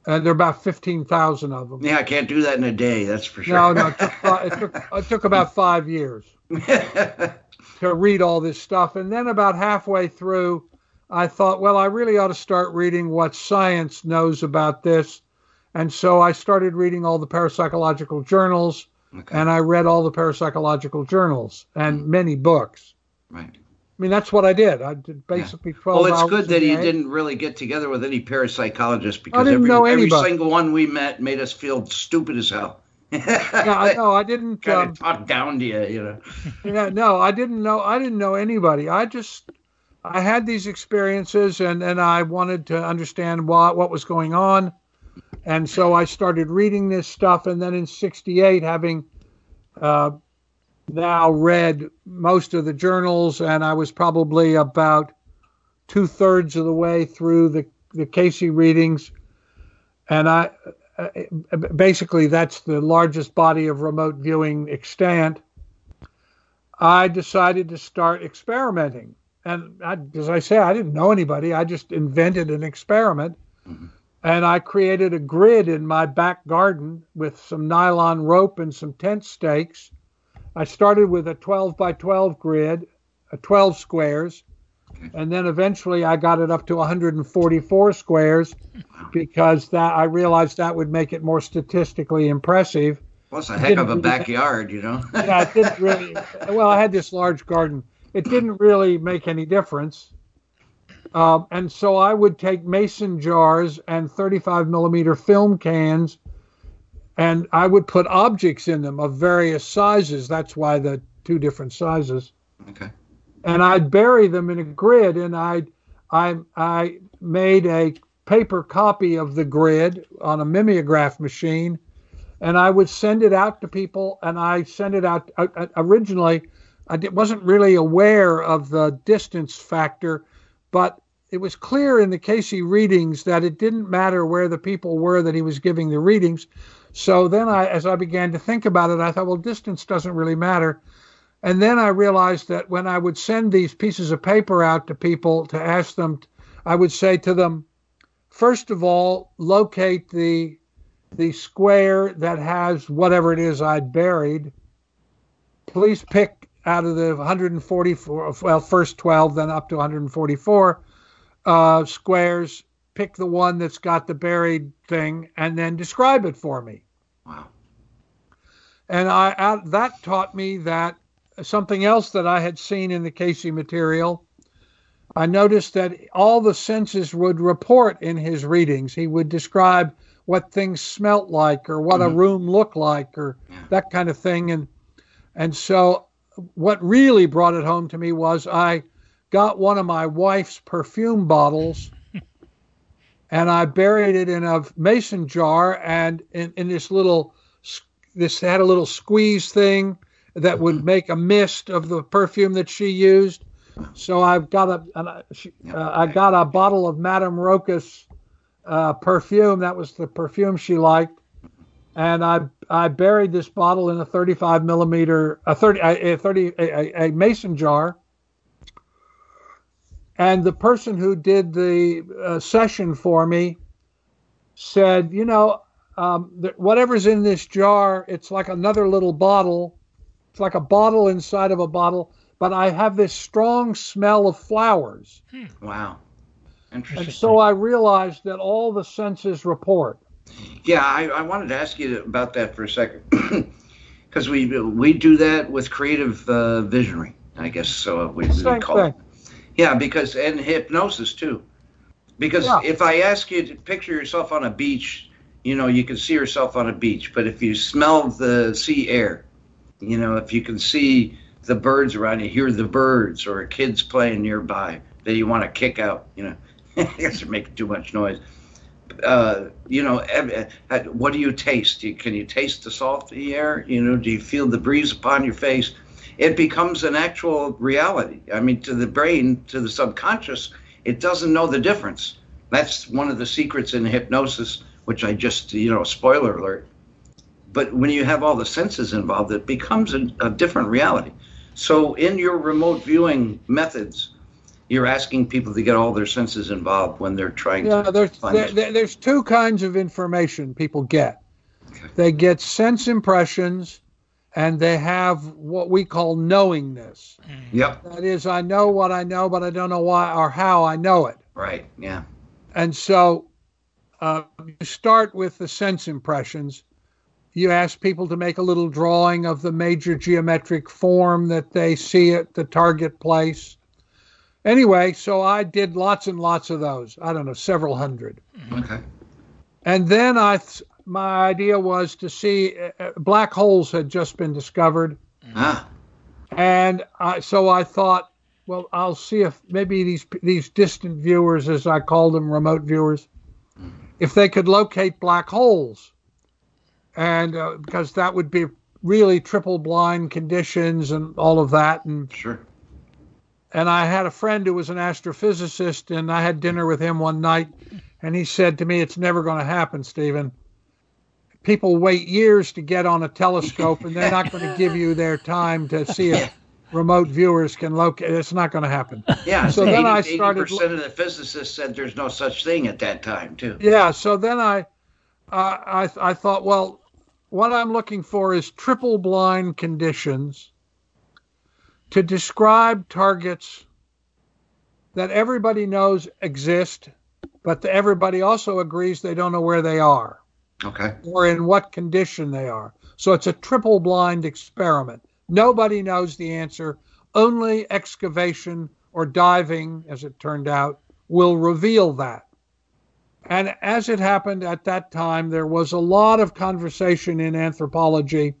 And there are about 15,000 of them. Yeah, I can't do that in a day. That's for sure. No, no, it took, it, took, it took about five years to read all this stuff. And then about halfway through, I thought, well, I really ought to start reading what science knows about this. And so I started reading all the parapsychological journals, okay. and I read all the parapsychological journals and hmm. many books. right. I mean, that's what I did. I did basically 12 Well, it's good that you didn't really get together with any parapsychologists because didn't every, every single one we met made us feel stupid as hell. Yeah, I know. I didn't. kind Um, talk down to you, you know. yeah, no, I didn't know. I didn't know anybody. I just, I had these experiences, and and I wanted to understand what what was going on, and so I started reading this stuff. And then in '68, having uh, now read most of the journals, and I was probably about two thirds of the way through the the Cayce readings, and I. Uh, uh, basically, that's the largest body of remote viewing extant. I decided to start experimenting. And I, as I say, I didn't know anybody. I just invented an experiment. Mm-hmm. And I created a grid in my back garden with some nylon rope and some tent stakes. I started with a 12 by 12 grid, a 12 squares. And then eventually I got it up to 144 squares because that I realized that would make it more statistically impressive Well, it's a heck of a backyard, you know. yeah, it didn't really. Well, I had this large garden. It didn't really make any difference. Um, and so I would take mason jars and 35 millimeter film cans, and I would put objects in them of various sizes. That's why the two different sizes. okay. And I'd bury them in a grid, and I, I, I made a paper copy of the grid on a mimeograph machine, and I would send it out to people. And I sent it out uh, uh, originally. I wasn't really aware of the distance factor, but it was clear in the Cayce readings that it didn't matter where the people were that he was giving the readings. So then, I, as I began to think about it, I thought, well, distance doesn't really matter. And then I realized that when I would send these pieces of paper out to people to ask them, I would say to them, first of all, locate the the square that has whatever it is I'd buried. Please pick out of the 144, well, first 12, then up to 144 uh, squares, pick the one that's got the buried thing, and then describe it for me. Wow. And I, I that taught me that something else that I had seen in the Cayce material. I noticed that all the senses would report in his readings. He would describe what things smelt like or what a mm-hmm. room looked like or that kind of thing. And and so what really brought it home to me was I got one of my wife's perfume bottles and I buried it in a mason jar and in, in this little this had a little squeeze thing that would make a mist of the perfume that she used. So I've got a and I, uh, I got a bottle of Madame Roca's uh, perfume. That was the perfume she liked, and I I buried this bottle in a 35 millimeter a 30 a, a 30 a, a- a mason jar. And the person who did the uh, session for me said, you know, um, th- whatever's in this jar, it's like another little bottle. It's like a bottle inside of a bottle, but I have this strong smell of flowers. Wow. Interesting. And so I realized that all the senses report. Yeah, I, I wanted to ask you about that for a second, because we we do that with creative uh, visionary, I guess. So we, we call thing. it. Yeah, because and hypnosis too, because Yeah. if I ask you to picture yourself on a beach, you know you can see yourself on a beach, but if you smell the sea air, you know if you can see the birds around you, hear the birds or kids playing nearby that you want to kick out, you know, guess they're making too much noise uh, you know, uh, what do you taste? Can you taste the salty air? You know, do you feel the breeze upon your face? It becomes an actual reality. I mean, to the brain, to the subconscious, it doesn't know the difference. That's one of the secrets in hypnosis, which I just, you know, spoiler alert, but when you have all the senses involved, it becomes a, a different reality. So in your remote viewing methods, you're asking people to get all their senses involved when they're trying Yeah, to there's find there, there- there's two kinds of information people get. They get sense impressions, and they have what we call knowingness. Yep. That is, I know what I know, but I don't know why or how I know it. Right. Yeah. And so uh, you start with the sense impressions. You ask people to make a little drawing of the major geometric form that they see at the target place. Anyway, so I did lots and lots of those. I don't know, several hundred. Okay. And then I, th- my idea was to see uh, uh, black holes had just been discovered, Ah. and I, so I thought, well, I'll see if maybe these these distant viewers, as I call them, remote viewers, if they could locate black holes, and uh, because that would be really triple blind conditions and all of that, and Sure. and I had a friend who was an astrophysicist, and I had dinner with him one night, and he said to me, "It's never going to happen, Stephan. People wait years to get on a telescope, and they're not going to give you their time to see if remote viewers can locate. It's not going to happen." Yeah. So then I started- percent of the physicists said there's no such thing at that time, too. Yeah. So then I, uh, I, I thought, well, what I'm looking for is triple blind conditions to describe targets that everybody knows exist, but that everybody also agrees they don't know where they are Okay. or in what condition they are. So it's a triple blind experiment. Nobody knows the answer. Only excavation or diving, as it turned out, will reveal that. And as it happened at that time, there was a lot of conversation in anthropology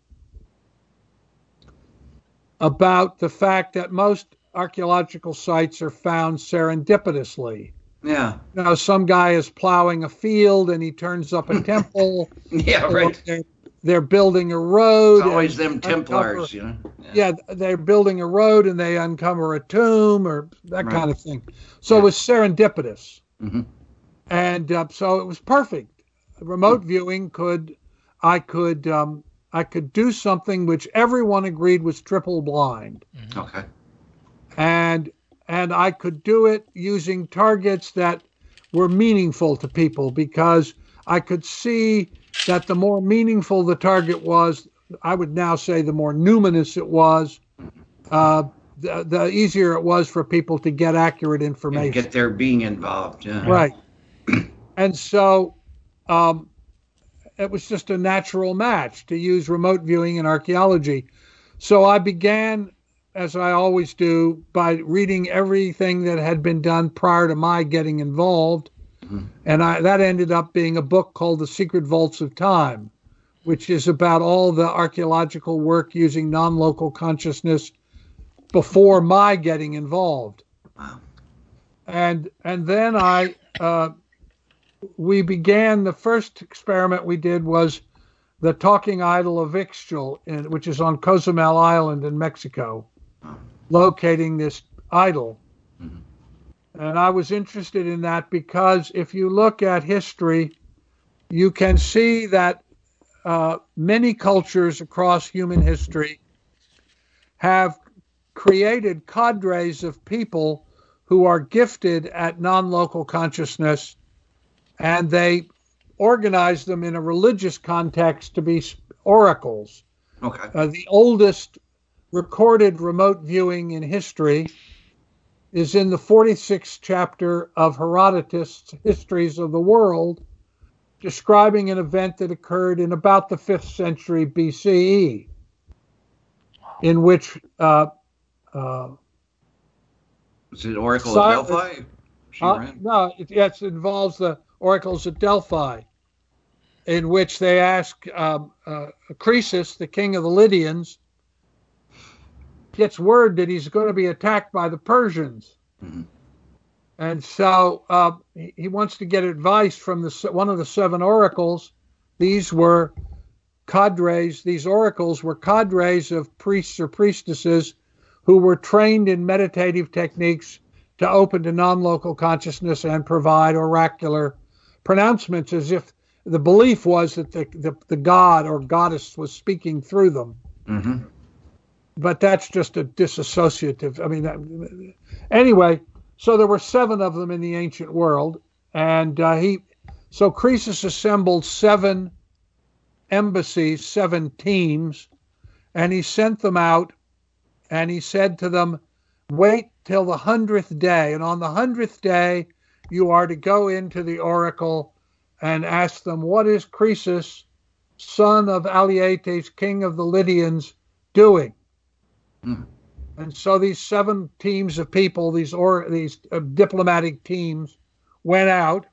about the fact that most archaeological sites are found serendipitously. Yeah. You know, some guy is plowing a field and he turns up a temple. Yeah. Right. They're, they're building a road. It's always them uncover- Templars, you know. Yeah, they're building a road and they uncover a tomb or that Right. kind of thing. So Yeah. it was serendipitous. Mhm. And uh, so it was perfect. Remote viewing could, I could, um, I could do something which everyone agreed was triple blind, Okay. and and I could do it using targets that were meaningful to people because I could see that the more meaningful the target was, I would now say the more numinous it was, uh, the, the easier it was for people to get accurate And information. get their being involved. Yeah. Right. And so um, it was just a natural match to use remote viewing in archaeology. So I began, as I always do, by reading everything that had been done prior to my getting involved. And I, that ended up being a book called The Secret Vaults of Time, which is about all the archaeological work using non local consciousness before my getting involved. Wow. And, and then I, uh, we began the first experiment we did was the talking idol of Ixchel, which is on Cozumel Island in Mexico, locating this idol. And I was interested in that because if you look at history, you can see that uh, many cultures across human history have created cadres of people who are gifted at non local consciousness and they organize them in a religious context to be oracles. Okay. Uh, the oldest recorded remote viewing in history is in the 46th chapter of Herodotus' Histories of the World, describing an event that occurred in about the 5th century BCE, in which uh, uh, Is it Oracle of Delphi? She Uh, no, it, yes, it involves the oracles at Delphi, in which they ask um, uh, Croesus, the king of the Lydians, gets word that he's going to be attacked by the Persians, Mhm. and so uh, he, he wants to get advice from the one of the seven oracles. These were cadres; these oracles were cadres of priests or priestesses who were trained in meditative techniques to open to non-local consciousness and provide oracular pronouncements as if the belief was that the, the, the god or goddess was speaking through them. hmm But that's just a disassociative. I mean, that, anyway, so there were seven of them in the ancient world, and uh, he, so Croesus assembled seven embassies, seven teams, and he sent them out, and he said to them, "Wait till the hundredth day, and on the hundredth day, you are to go into the oracle and ask them, what is Croesus, son of Alyattes, king of the Lydians, doing?" And so these seven teams of people, these or these uh, diplomatic teams, went out,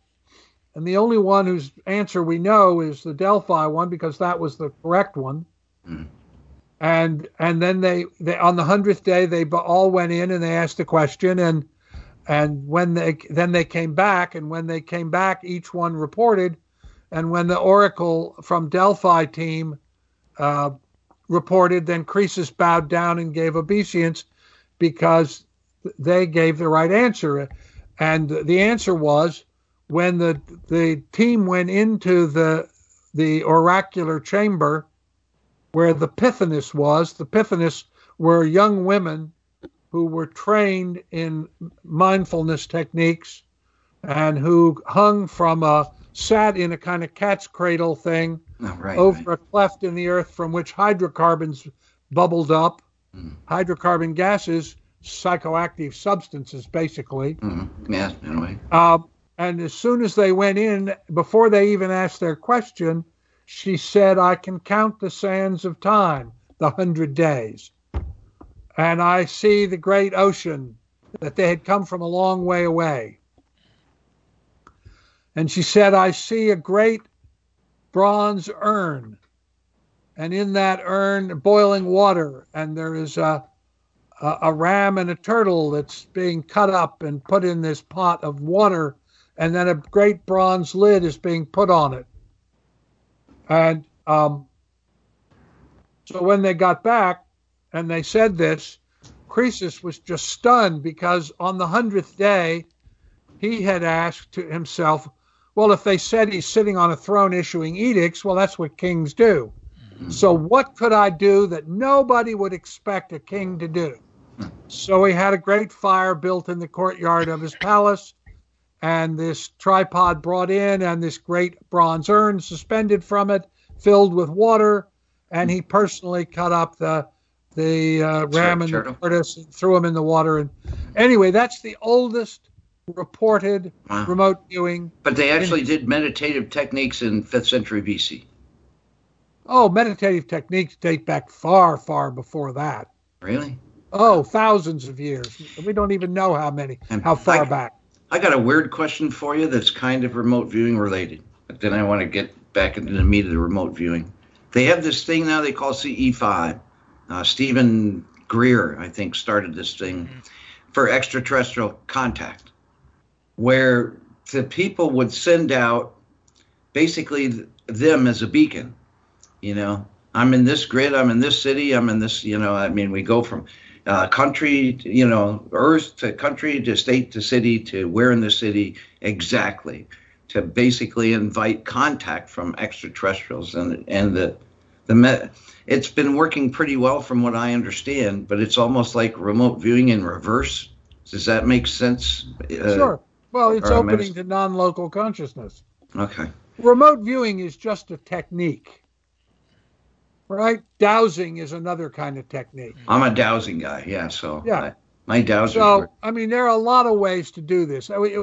and the only one whose answer we know is the Delphi one because that was the correct one. Mhm. And and then they, they on the hundredth day they all went in and they asked the question and and when they then they came back and when they came back each one reported and when the oracle from Delphi team uh, reported, then Croesus bowed down and gave obeisance because they gave the right answer. And the answer was when the the team went into the the oracular chamber where the Pythoness was, the Pythoness were young women who were trained in mindfulness techniques and who hung from a sat in a kind of cat's cradle thing Oh, right. over right. a cleft in the earth from which hydrocarbons bubbled up. Mm. Hydrocarbon gases, psychoactive substances, basically. Mhm. Yeah, in a way. Um, and as soon as they went in, before they even asked their question, she said, I can count the sands of time, the hundred days. And I see the great ocean that they had come from a long way away. And she said, I see a great bronze urn. And in that urn, boiling water, and there is a, a, a ram and a turtle that's being cut up and put in this pot of water, and then a great bronze lid is being put on it. And um, so when they got back and they said this, Croesus was just stunned because on the hundredth day, he had asked to himself, well, if they said he's sitting on a throne issuing edicts, well, that's what kings do. Mm-hmm. So, what could I do that nobody would expect a king to do? So, he had a great fire built in the courtyard of his palace, and this tripod brought in, and this great bronze urn suspended from it, filled with water, and he personally cut up the the uh, ram and the tortoise and threw them in the water. And anyway, that's the oldest reported Wow. remote viewing. But they actually did meditative techniques in 5th century BC. Oh, meditative techniques date back far, far before that. Really? Oh, thousands of years. We don't even know how many, And how far I- back. I got a weird question for you that's kind of remote viewing related, but then I want to get back into the meat of the remote viewing. They have this thing now they call CE5. Uh, Steven Greer, I think, started this thing for extraterrestrial contact, where the people would send out basically th- them as a beacon. You know, I'm in this grid, I'm in this city, I'm in this, you know, I mean, we go from uh, country, to, you know, earth to country to state to city to where in the city exactly to basically invite contact from extraterrestrials and and the the it's been working pretty well from what I understand, but it's almost like remote viewing in reverse. Does that make sense? Uh, sure. Well, it's opening to non local consciousness. Okay. Remote viewing is just a technique, right? Dowsing is another kind of technique. I'm a dowsing guy, yeah. So Yeah. I- my dowsers So, were I mean, there are a lot of ways to do this. We,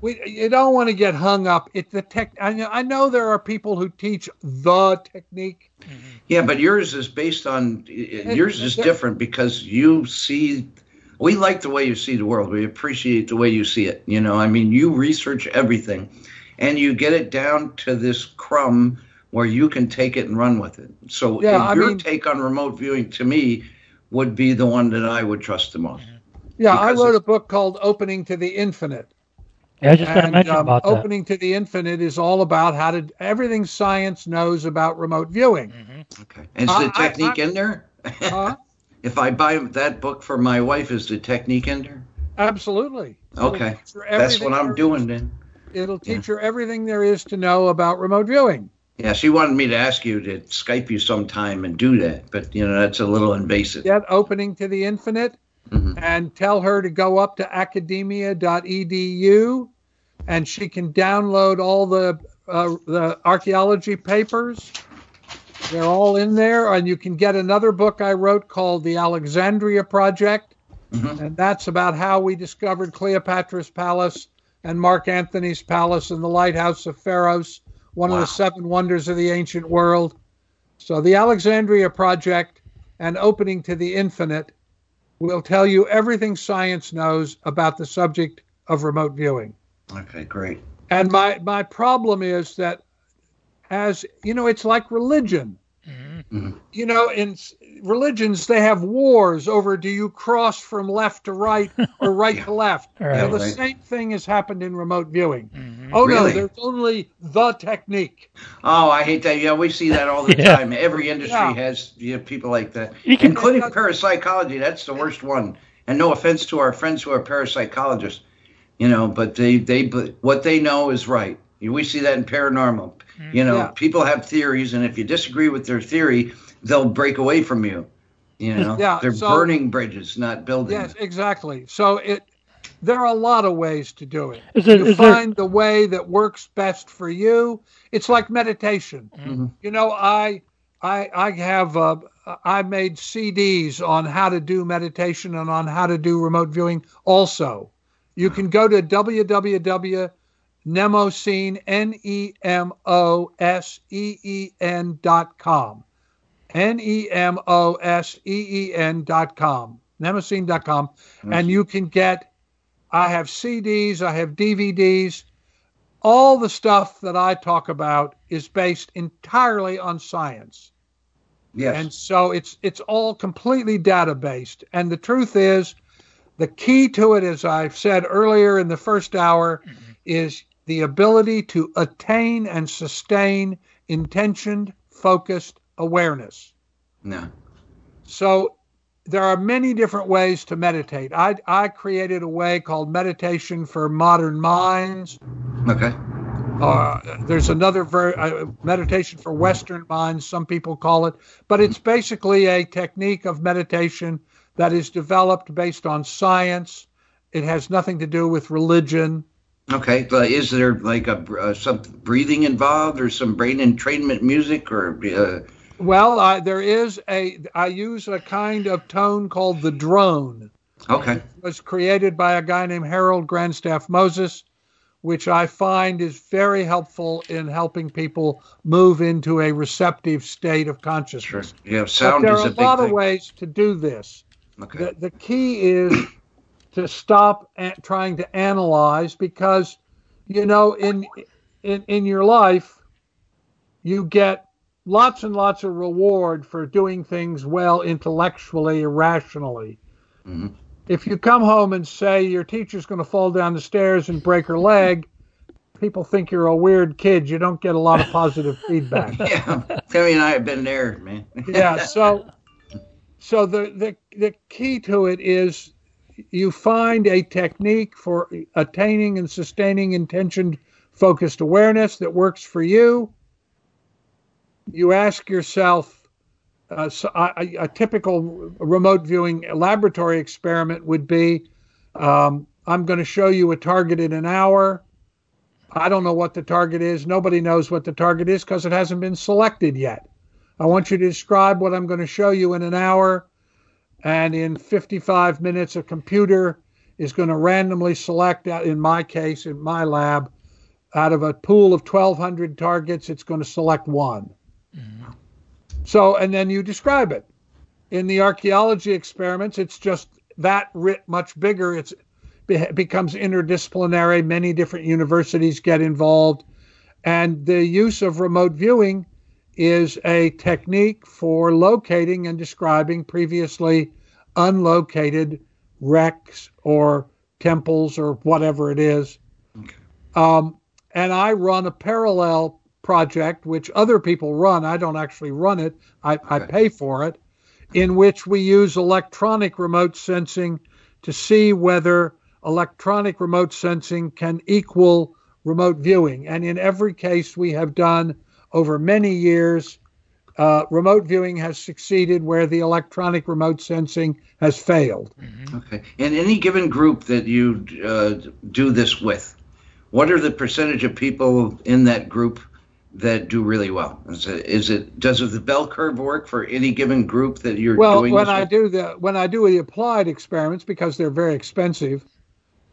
we, you don't want to get hung up. It the tech. I know, I know there are people who teach the technique. Mm-hmm. Yeah, but yours is based on yours is different because you see. We like the way you see the world. We appreciate the way you see it. You know, I mean, you research everything, and you get it down to this crumb where you can take it and run with it. So Yeah, your mean- take on remote viewing to me would be the one that I would trust the most. Mm-hmm. Yeah, I Because wrote a book called Opening to the Infinite. Yeah, I just going to mention um, about that. opening to the infinite is all about how to everything science knows about remote viewing. Okay, is I- the technique I- in there? Huh? if I buy that book for my wife, is the technique in there? Absolutely. Okay, that's what I'm doing then. it'll teach her everything there is to know about remote viewing. Yeah, she wanted me to ask you to Skype you sometime and do that, but you know that's a little invasive. Get opening to the infinite Mhm. and tell her to go up to academia.edu and she can download all the uh, the archaeology papers. They're all in there, and you can get another book I wrote called The Alexandria Project, Mhm. and that's about how we discovered Cleopatra's Palace and Mark Antony's Palace and the Lighthouse of Pharos, one of the seven wonders of the ancient world. So, The Alexandria Project and Opening to the Infinite will tell you everything science knows about the subject of remote viewing. Okay, great. And my my problem is that as you know, it's like religion. Mhm. You know, in religions they have wars over do you cross from left to right or right to left. Right. Now, the Right. same thing has happened in remote viewing. Mhm. Oh no, Really? there's only the technique. Oh, I hate that. Yeah, we see that all the Yeah. time. Every industry Yeah. has you know, people like that, You can- including parapsychology. That's the worst one. And no offense to our friends who are parapsychologists, you know, but they they but what they know is right. We see that in paranormal. You know, Yeah. people have theories, and if you disagree with their theory, they'll break away from you. You know, Yeah, they're so- burning bridges, not building. Yes, exactly. So it there are a lot of ways to do it. Is there- you is there- find the way that works best for you. It's like meditation. Mhm. You know, I I I have uh, I made CDs on how to do meditation and on how to do remote viewing. Also, you can go to www.nemoseen n e m o s e e n dot com. N E M O S E E N dot com, nemoseen dot com, and you can get. I have CDs, I have DVDs. All the stuff that I talk about is based entirely on science, Yes. and so it's it's all completely data based. And the truth is, the key to it, as I've said earlier in the first hour, mm-hmm. is the ability to attain and sustain intentioned, focused awareness. no. So there are many different ways to meditate. I, I created a way called meditation for modern minds. Okay. Uh, there's another ver- uh, meditation for Western minds, some people call it, but it's basically a technique of meditation that is developed based on science. It has nothing to do with religion. Okay. But is there like a uh, some breathing involved, or some brain entrainment music, or uh, Well, there is a, I use a kind of tone called the drone. okay? It was created by a guy named Harold Grandstaff Moses, which I find is very helpful in helping people move into a receptive state of Sure. consciousness. Yeah. But Sound there is are a a lot thing. of ways to do this. Okay. The, the key is to stop a- trying to analyze because, you know, in, in, in your life, you get lots and lots of reward for doing things well intellectually rationally. Mhm. If you come home and say your teacher's going to fall down the stairs and break her leg, people think you're a weird kid. You don't get a lot of positive feedback. Yeah, Tammy and I have been there, man. yeah so so the, the the key to it is you find a technique for attaining and sustaining intention focused awareness that works for you. You ask yourself uh, so a, a typical remote viewing laboratory experiment would be um, i'm going to show you a target in an hour. I don't know what the target is. Nobody knows what the target is because it hasn't been selected yet. I want you to describe what I'm going to show you in an hour. And in 55 minutes, a computer is going to randomly select, uh, in my case, in my lab, out of a pool of 1,200 targets, it's going to select one. Mm-hmm. So, and then you describe it. In the archaeology experiments, it's just that writ much bigger. It's be- becomes interdisciplinary. Many different universities get involved, and the use of remote viewing is a technique for locating and describing previously unlocated wrecks or temples or whatever it is. Um, and I run a parallel project, which other people run. I don't actually run it, I, I pay for it, in which we use electronic remote sensing to see whether electronic remote sensing can equal remote viewing. And in every case we have done over many years, uh, remote viewing has succeeded where the electronic remote sensing has failed. Okay. In any given group that you uh, do this with, what are the percentage of people in that group that do really well? Is it, is it does the bell curve work for any given group that you're Well, doing when I with? do the when I do the applied experiments because they're very expensive,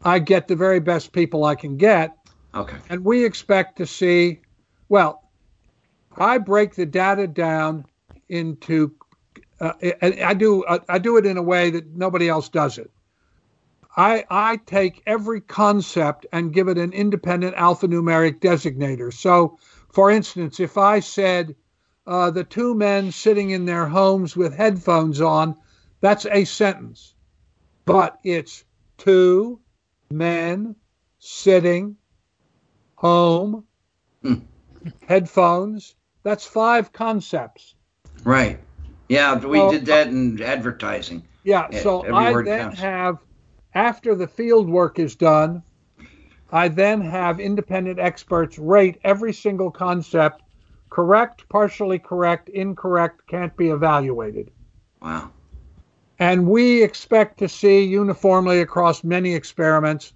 I get the very best people I can get, Okay. and we expect to see. Well, I break the data down into. Uh, I, do I do it in a way that nobody else does it. I I take every concept and give it an independent alphanumeric designator. So, for instance, if I said uh, the two men sitting in their homes with headphones on, that's a sentence. But it's two men sitting home, Hmm. headphones. That's five concepts. Right. Yeah, we Well, did that in advertising. Yeah, Yeah, so I then counts. have, after the field work is done, I then have independent experts rate every single concept correct, partially correct, incorrect, can't be evaluated. Wow. And we expect to see uniformly across many experiments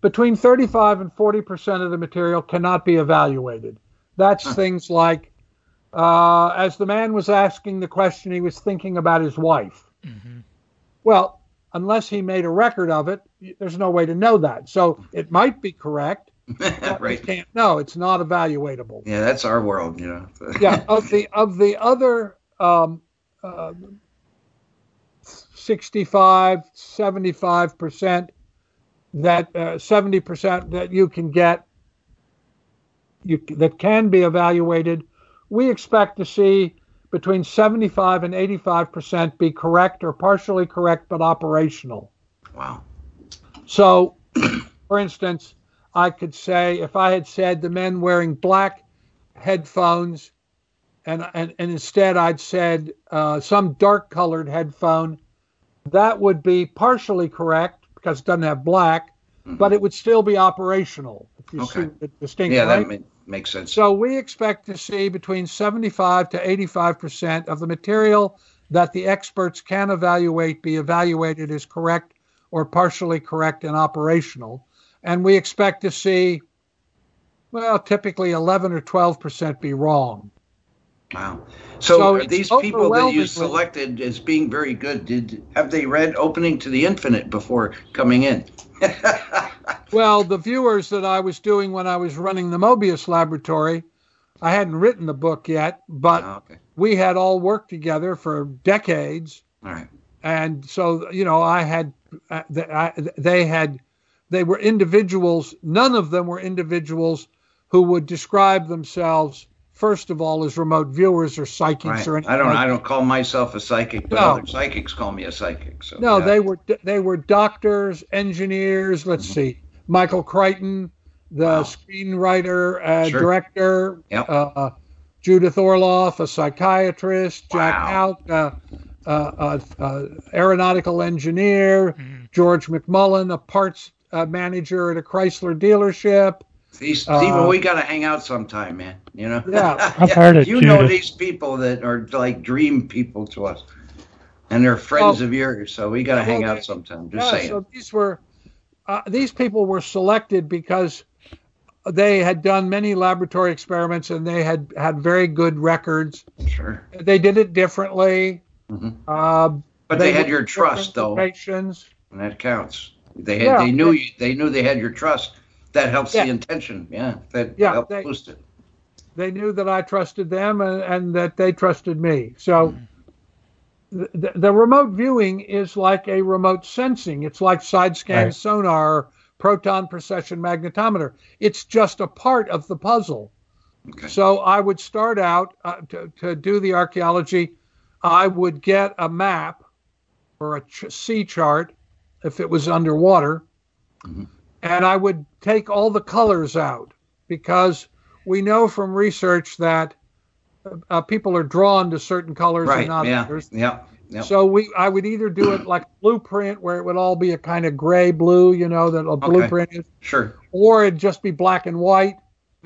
between 35 and 40% of the material cannot be evaluated. That's Huh. things like, uh, as the man was asking the question, he was thinking about his wife. Well, unless he made a record of it, there's no way to know that. So it might be correct. right. can't know. It's not evaluatable Yeah, that's our world, you know. yeah of the of the other um, uh, 65 75 percent that uh, 70 percent that you can get you that can be evaluated we expect to see between 75 and 85 percent be correct or partially correct but operational Wow. so, for instance, I could say if I had said the men wearing black headphones, and and, and instead I'd said uh, some dark colored headphone, that would be partially correct because it doesn't have black, but it would still be operational. If you Mm-hmm. Okay. see the distinction, Yeah, right? that ma- makes sense. So we expect to see between 75 to 85 percent of the material that the experts can evaluate be evaluated as correct or partially correct and operational. And we expect to see, well, typically 11 or 12 percent be wrong. Wow. So, So are these people that you selected as being very good, did have they read Opening to the Infinite before coming in? Well, the viewers that I was doing when I was running the Mobius laboratory, I hadn't written the book yet, but Oh, okay. we had all worked together for decades. All right. and so you know i had uh, th- I, they had they were individuals none of them were individuals who would describe themselves first of all as remote viewers or psychics Right. or anything I don't. like I don't call myself a psychic, but No. other psychics call me a psychic. So no yeah. they were they were doctors engineers let's see michael crichton the Wow. screenwriter uh, Sure. director Yep. uh, judith orloff a psychiatrist jack Wow. Houck, uh, uh, uh, uh, aeronautical engineer george mcmullen a parts uh, manager at a chrysler dealership These, Uh, we got to hang out sometime, man. You know. Yeah. I've heard it, You know these people that are like dream people to us, and they're friends Well- of yours. So we got to hang out sometime. Just yeah, saying. so these were uh, these people were selected because they had done many laboratory experiments and they had had very good records. sure. They did it differently. Mm-hmm. Uh, But they, had your trust, though, and that counts. They had. Yeah. They knew. You, they knew they had your trust. That helps Yeah. the intention. Yeah. That Yeah, helped they- boost it. They knew that I trusted them and, and that they trusted me. So the, the remote viewing is like a remote sensing. It's like side scan Right. sonar, proton precession magnetometer. It's just a part of the puzzle. Okay. So I would start out uh, to, to do the archaeology. I would get a map or a ch- sea chart if it was underwater, Mhm. and I would take all the colors out because we know from research that uh, people are drawn to certain colors Right. and not Yeah. others. Yeah. Yep. So we, I would either do it like blueprint, where it would all be a kind of gray blue, you know, that a blueprint is, Sure. or it'd just be black and white.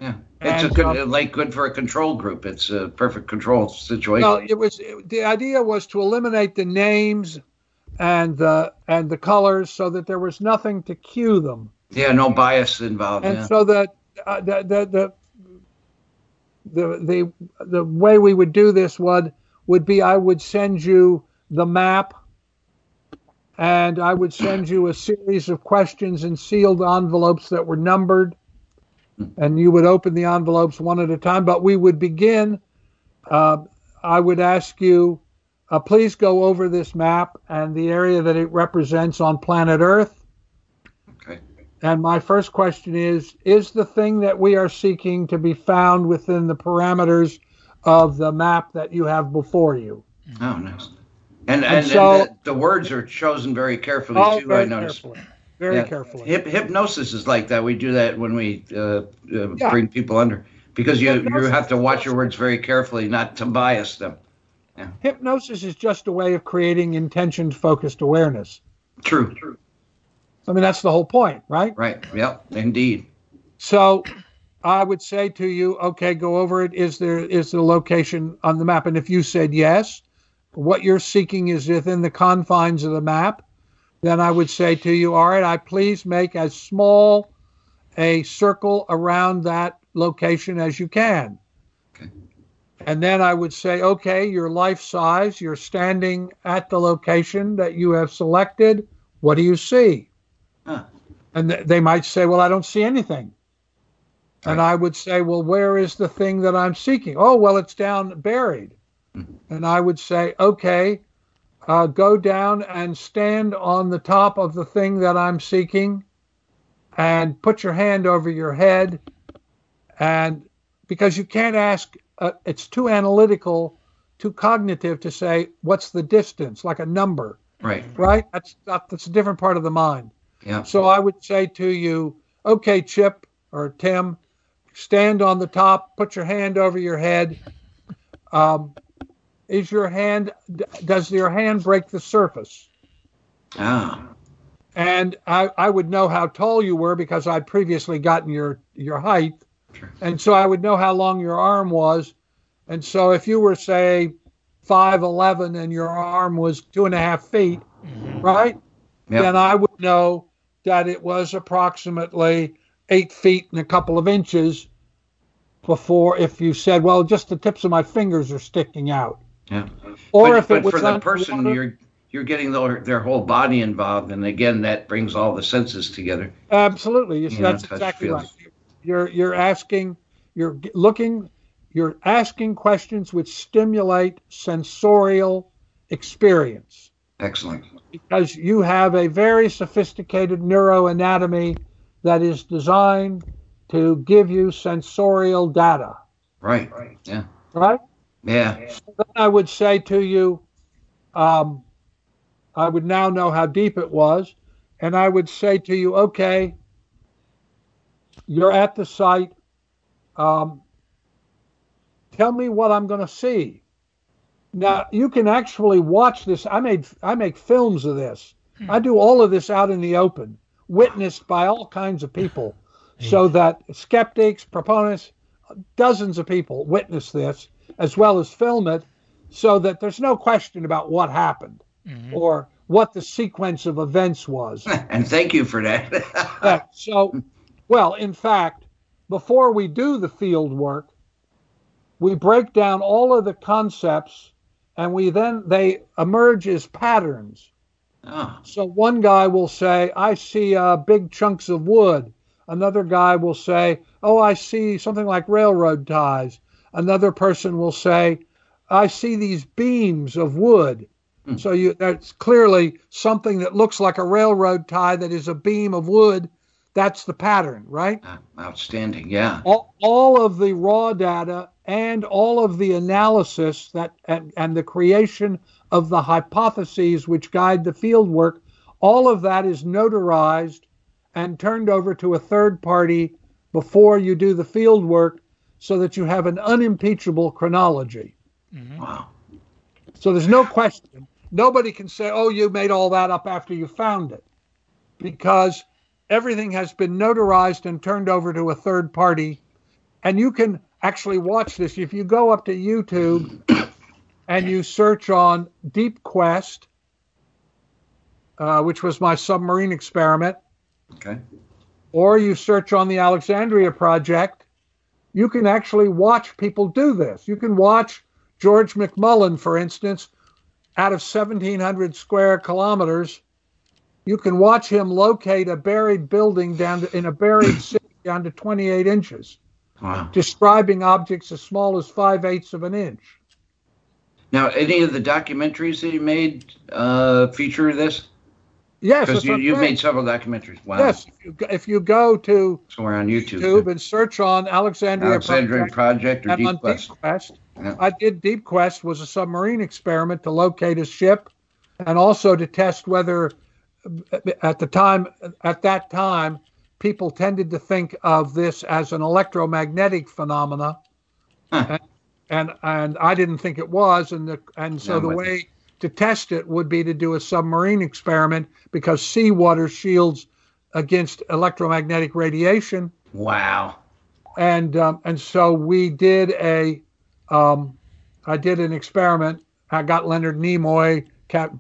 Yeah. It's And, a good, um, like good for a control group. It's a perfect control situation. Well, it was the idea was to eliminate the names and the and the colors, so that there was nothing to cue them, yeah, no bias involved. and yeah. so that uh, the, the the the the the way we would do this would would be I would send you the map, and I would send you a series of questions in sealed envelopes that were numbered, and you would open the envelopes one at a time. But we would begin. Uh, I would ask you, uh, please go over this map and the area that it represents on planet Earth. Okay. And my first question is Is the thing that we are seeking to be found within the parameters of the map that you have before you? Oh, nice. And And and, so- and the, the words are chosen very carefully Oh, too. I very noticed. carefully. Very Yeah. carefully. Hip, hypnosis is like that. We do that when we uh, uh, Yeah. bring people under because you you have to watch your words very carefully, not to bias them. Hypnosis is just a way of creating intention focused awareness. True. True. I mean, that's the whole point, right? Right. Yep. Indeed. So I would say to you, okay, go over it. Is there is the location on the map? And if you said yes, what you're seeking is within the confines of the map, then I would say to you, all right, I please make as small a circle around that location as you can. Okay. And then I would say, okay, you're life size, you're standing at the location that you have selected. What do you see? Huh. And th- they might say, well, I don't see anything. And I would say, well, where is the thing that I'm seeking? Oh, well, it's down buried. And I would say, okay, uh, go down and stand on the top of the thing that I'm seeking and put your hand over your head. And because you can't ask, uh, it's too analytical, too cognitive to say, what's the distance, like a number, Right. right? That's, that's a different part of the mind. Yeah. So I would say to you, okay, Chip or Tim, stand on the top, put your hand over your head. Um, is your hand, does your hand break the surface? Ah. And I, I would know how tall you were because I'd previously gotten your, your height. And so I would know how long your arm was. And so if you were, say, 5'11 and your arm was two and a half feet, right? Yep. then I would know that it was approximately eight feet and a couple of inches before if you said, well, just the tips of my fingers are sticking out. Yeah. Or but if it but was for the person, underwater- you're you're getting their, their whole body involved, and again, that brings all the senses together. Absolutely. You see, You that's touch, exactly right. You're you're asking, you're looking, you're asking questions which stimulate sensorial experience Excellent. Because you have a very sophisticated neuroanatomy that is designed to give you sensorial data. Right. right. Yeah. Right? Yeah. Then I would say to you, um, I would now know how deep it was, and I would say to you, okay, you're at the site. Um, tell me what I'm going to see. Now you can actually watch this. I made I make films of this. Hmm. I do all of this out in the open, witnessed by all kinds of people, so that skeptics, proponents, dozens of people witness this as well as film it, so that there's no question about what happened mm-hmm. or what the sequence of events was. And thank you for that. Yeah, so, well, in fact, before we do the field work, we break down all of the concepts and we then they emerge as patterns. oh, So one guy will say, I see uh, big chunks of wood. Another guy will say, Oh, I see something like railroad ties. Another person will say, I see these beams of wood. So you that's clearly something that looks like a railroad tie that is a beam of wood. That's the pattern, right? ah, outstanding. Yeah. all, all of the raw data and all of the analysis that and, and the creation of the hypotheses which guide the field work all of that is notarized and turned over to a third party before you do the field work so that you have an unimpeachable chronology. Mm-hmm. Wow. so there's no question. Nobody can say, "Oh, you made all that up after you found it," because everything has been notarized and turned over to a third party, and you can actually watch this if you go up to YouTube and you search on Deep Quest, uh, which was my submarine experiment, Okay. or you search on the Alexandria Project, you can actually watch people do this. You can watch George McMullen, for instance, out of 1,700 square kilometers. You can watch him locate a buried building down to, in a buried city down to 28 inches, Wow. describing objects as small as five eighths of an inch. Now, any of the documentaries that you made uh, feature this? Yes, Because you, you've made several documentaries. Wow. Yes, if you, go- if you go to somewhere on YouTube. YouTube and search on Alexandria, Alexandrian Project, Project or Deep Quest. Deep Quest, Yeah. I did Deep Quest was a submarine experiment to locate a ship, and also to test whether, at the time, at that time, people tended to think of this as an electromagnetic phenomena, Huh. and, and and I didn't think it was, and the and so I'm the way to test it would be to do a submarine experiment because seawater shields against electromagnetic radiation Wow. and um, and so we did a um, I did an experiment. I got Leonard Nimoy, Cap,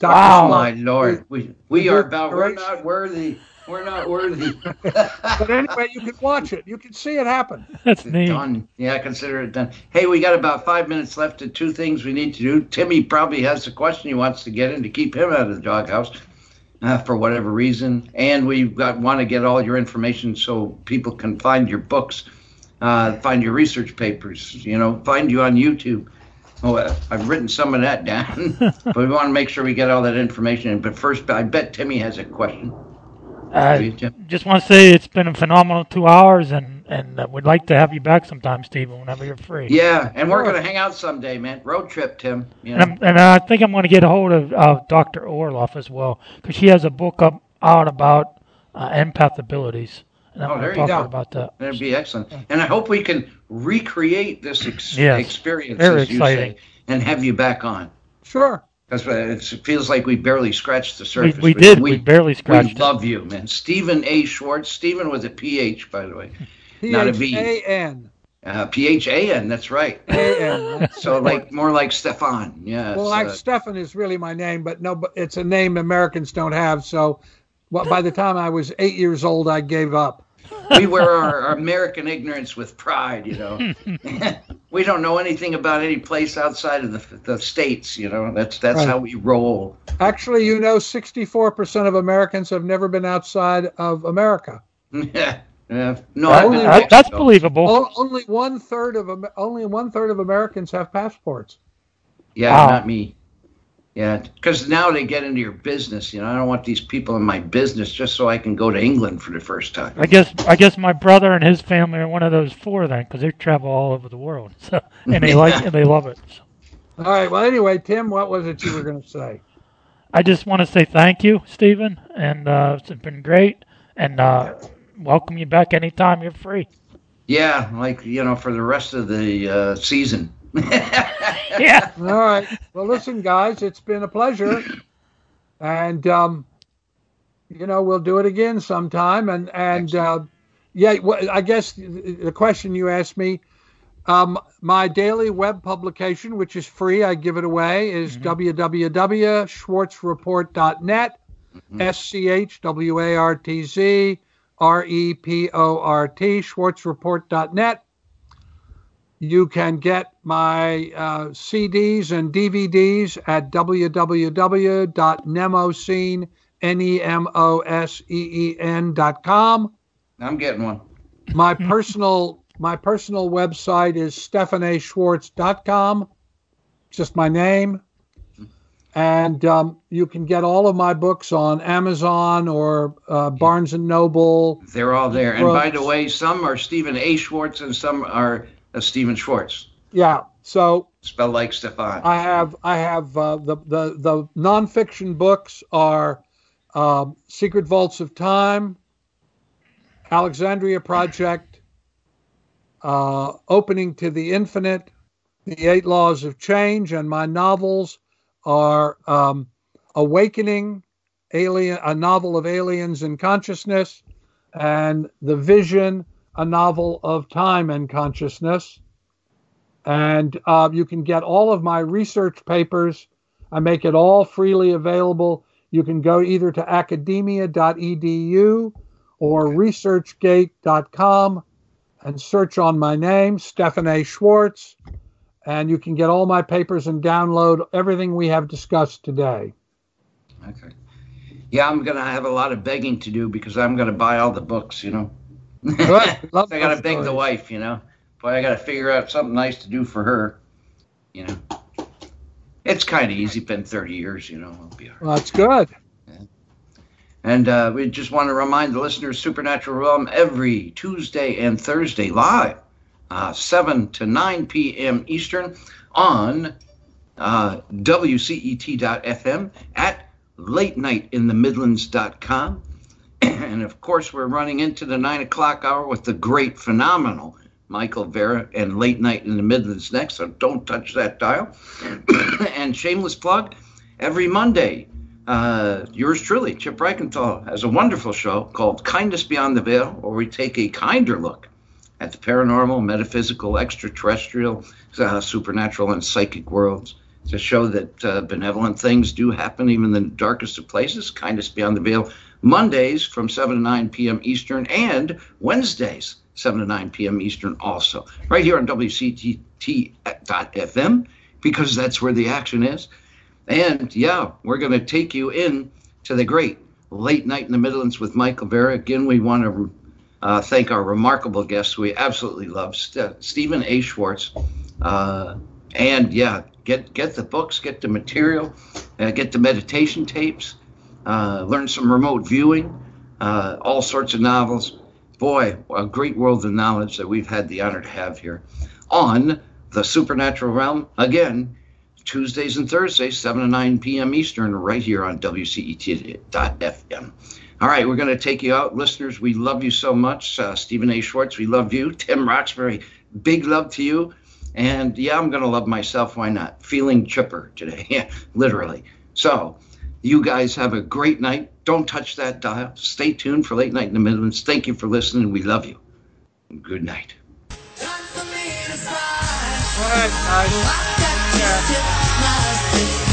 Dr. Wow. Oh my Lord. We we we are about we're not worthy. We're not worthy. But anyway, you can watch it. You can see it happen. That's neat. done. Yeah, consider it done. Hey, we got about five minutes left to two things we need to do. Timmy probably has a question he wants to get in to keep him out of the doghouse uh, for whatever reason. And we've got want to get all your information so people can find your books, uh, find your research papers, you know, find you on YouTube. Oh, uh, I've written some of that down, but we want to make sure we get all that information in. But first, I bet Timmy has a question. Uh, Do you, Tim? just want to say it's been a phenomenal two hours, and and uh, we'd like to have you back sometime, Stephan, whenever you're free. Yeah, and we're going to hang out someday, man. Road trip, Tim. You And, know? I'm, and I think I'm going to get a hold of uh, Dr. Orloff as well, because she has a book up out about uh, empath abilities. And I'm Oh, there to you go. about that. That'd be excellent. And I hope we can recreate this ex- Yes. experience, Very as you exciting. say, and have you back on. Sure. Because it feels like we barely scratched the surface. we but did. We barely scratched We it. love you, man. Stephan A. Schwartz. Stephan with a PH, by the way. P Not a H V. A N. Uh, P-H-A-N, that's right. A N. So like more like Stefan. Yeah. Well, so- like Stefan is really my name, but no, but it's a name Americans don't have. So, well, by the time I was eight years old, I gave up. We wear our, our American ignorance with pride, you know. we don't know anything about any place outside of the, the states, you know. That's that's Right. how we roll. Actually, you know, 64% of Americans have never been outside of America. yeah. Yeah. No, That- I've been to that- that's Mexico. believable. O- Only one third of only one third of Americans have passports. Yeah, Wow. not me. Yeah, because now they get into your business. You know, I don't want these people in my business just so I can go to England for the first time. I guess I guess my brother and his family are one of those four then, because they travel all over the world, so and they like and they love it. So All right. Well, anyway, Tim, what was it you were going to say? I just want to say thank you, Stephan, and uh, it's been great, and uh, welcome you back anytime you're free. Yeah, like you know, for the rest of the uh, season. Yeah. All right. Well, listen, guys, it's been a pleasure, and um, you know we'll do it again sometime. And and uh, yeah, well, I guess the question you asked me, um, my daily web publication, which is free, I give it away, is www.schwartzreport.net. S C H W A R T Z R E P O R T, schwartzreport.net. You can get my uh, CDs and DVDs at www.nemoseen, N-E-M-O-S-E-E-N.com. I'm getting one. My personal my personal website is stephanaschwartz.com. Just my name. And um, you can get all of my books on Amazon or uh, Barnes and Noble. They're all there. And by the way, some are Stephan A. Schwartz and some are uh, Stephan Schwartz, Yeah. So spelled like Stefan. I have I have uh, the the the nonfiction books are um, Secret Vaults of Time, Alexandria Project, uh, Opening to the Infinite, The Eight Laws of Change, and my novels are um, Awakening, Alien, a novel of aliens and consciousness, and The Vision, a novel of time and consciousness. And uh, you can get all of my research papers. I make it all freely available. You can go either to academia.edu or researchgate.com and search on my name, Stephan A. Schwartz, and you can get all my papers and download everything we have discussed today. Okay. Yeah, I'm gonna have a lot of begging to do because I'm gonna buy all the books. You know. Love I gotta those beg the wife. You know. Boy, I gotta figure out something nice to do for her. You know. It's kind of easy. Been 30 years. You know. I'll be all right. Well, that's good. And uh, we just want to remind the listeners Supernatural Realm every Tuesday and Thursday live, uh, 7 to 9 p.m. Eastern on uh, WCET.FM at late night in the Midlands.com. And of course, we're running into the 9 o'clock hour with the great, phenomenal Michael Vara and Late Night in the Midlands next. So don't touch that dial. and shameless plug every Monday uh, yours truly, Chip Reichenthal, has a wonderful show called Kindness Beyond the Veil, where we take a kinder look at the paranormal, metaphysical, extraterrestrial, uh, supernatural, and psychic worlds to show that uh, benevolent things do happen even in the darkest of places. Kindness Beyond the Veil, Mondays from 7 to 9 p.m. Eastern, and Wednesdays, 7 to 9 p.m. Eastern, also. Right here on WCTT.FM, because that's where the action is. And yeah, we're going to take you in to the great late night in the Midlands with Michael Vara. Again, we want to uh, thank our remarkable guests we absolutely love, St- Stephan A. Schwartz. Uh, and yeah, get get the books, get the material, uh, get the meditation tapes, uh, learn some remote viewing, uh, all sorts of novels. Boy, a great world of knowledge that we've had the honor to have here on the supernatural realm. Again, Tuesdays and Thursdays, 7 to 9 p.m. Eastern, right here on WCET.FM. All right, we're going to take you out. Listeners, we love you so much. Uh, Stephan A. Schwartz, we love you. Tim Roxbury, big love to you. And yeah, I'm going to love myself. Why not? Feeling chipper today. Literally. So, you guys have a great night. Don't touch that dial. Stay tuned for Late Night in the Midlands. Thank you for listening. We love you. Good night. Guys. You're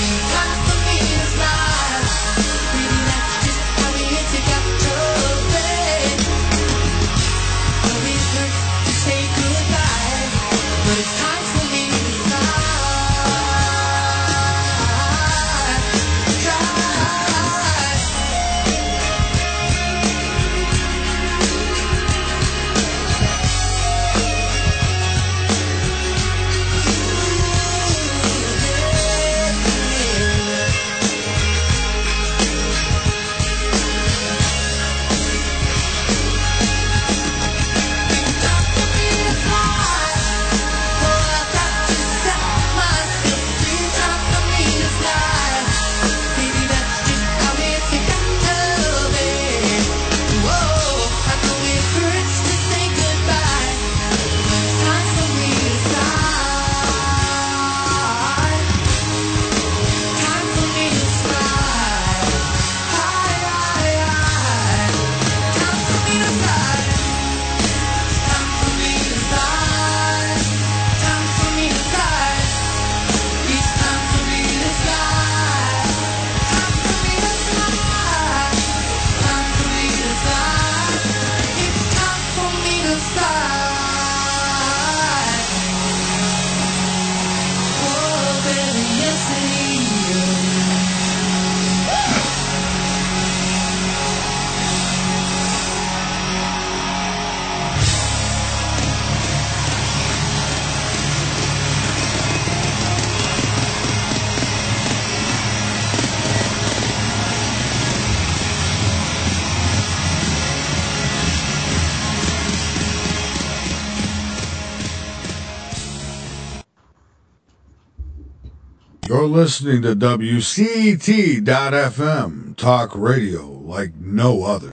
listening to WCT.FM, talk radio like no other.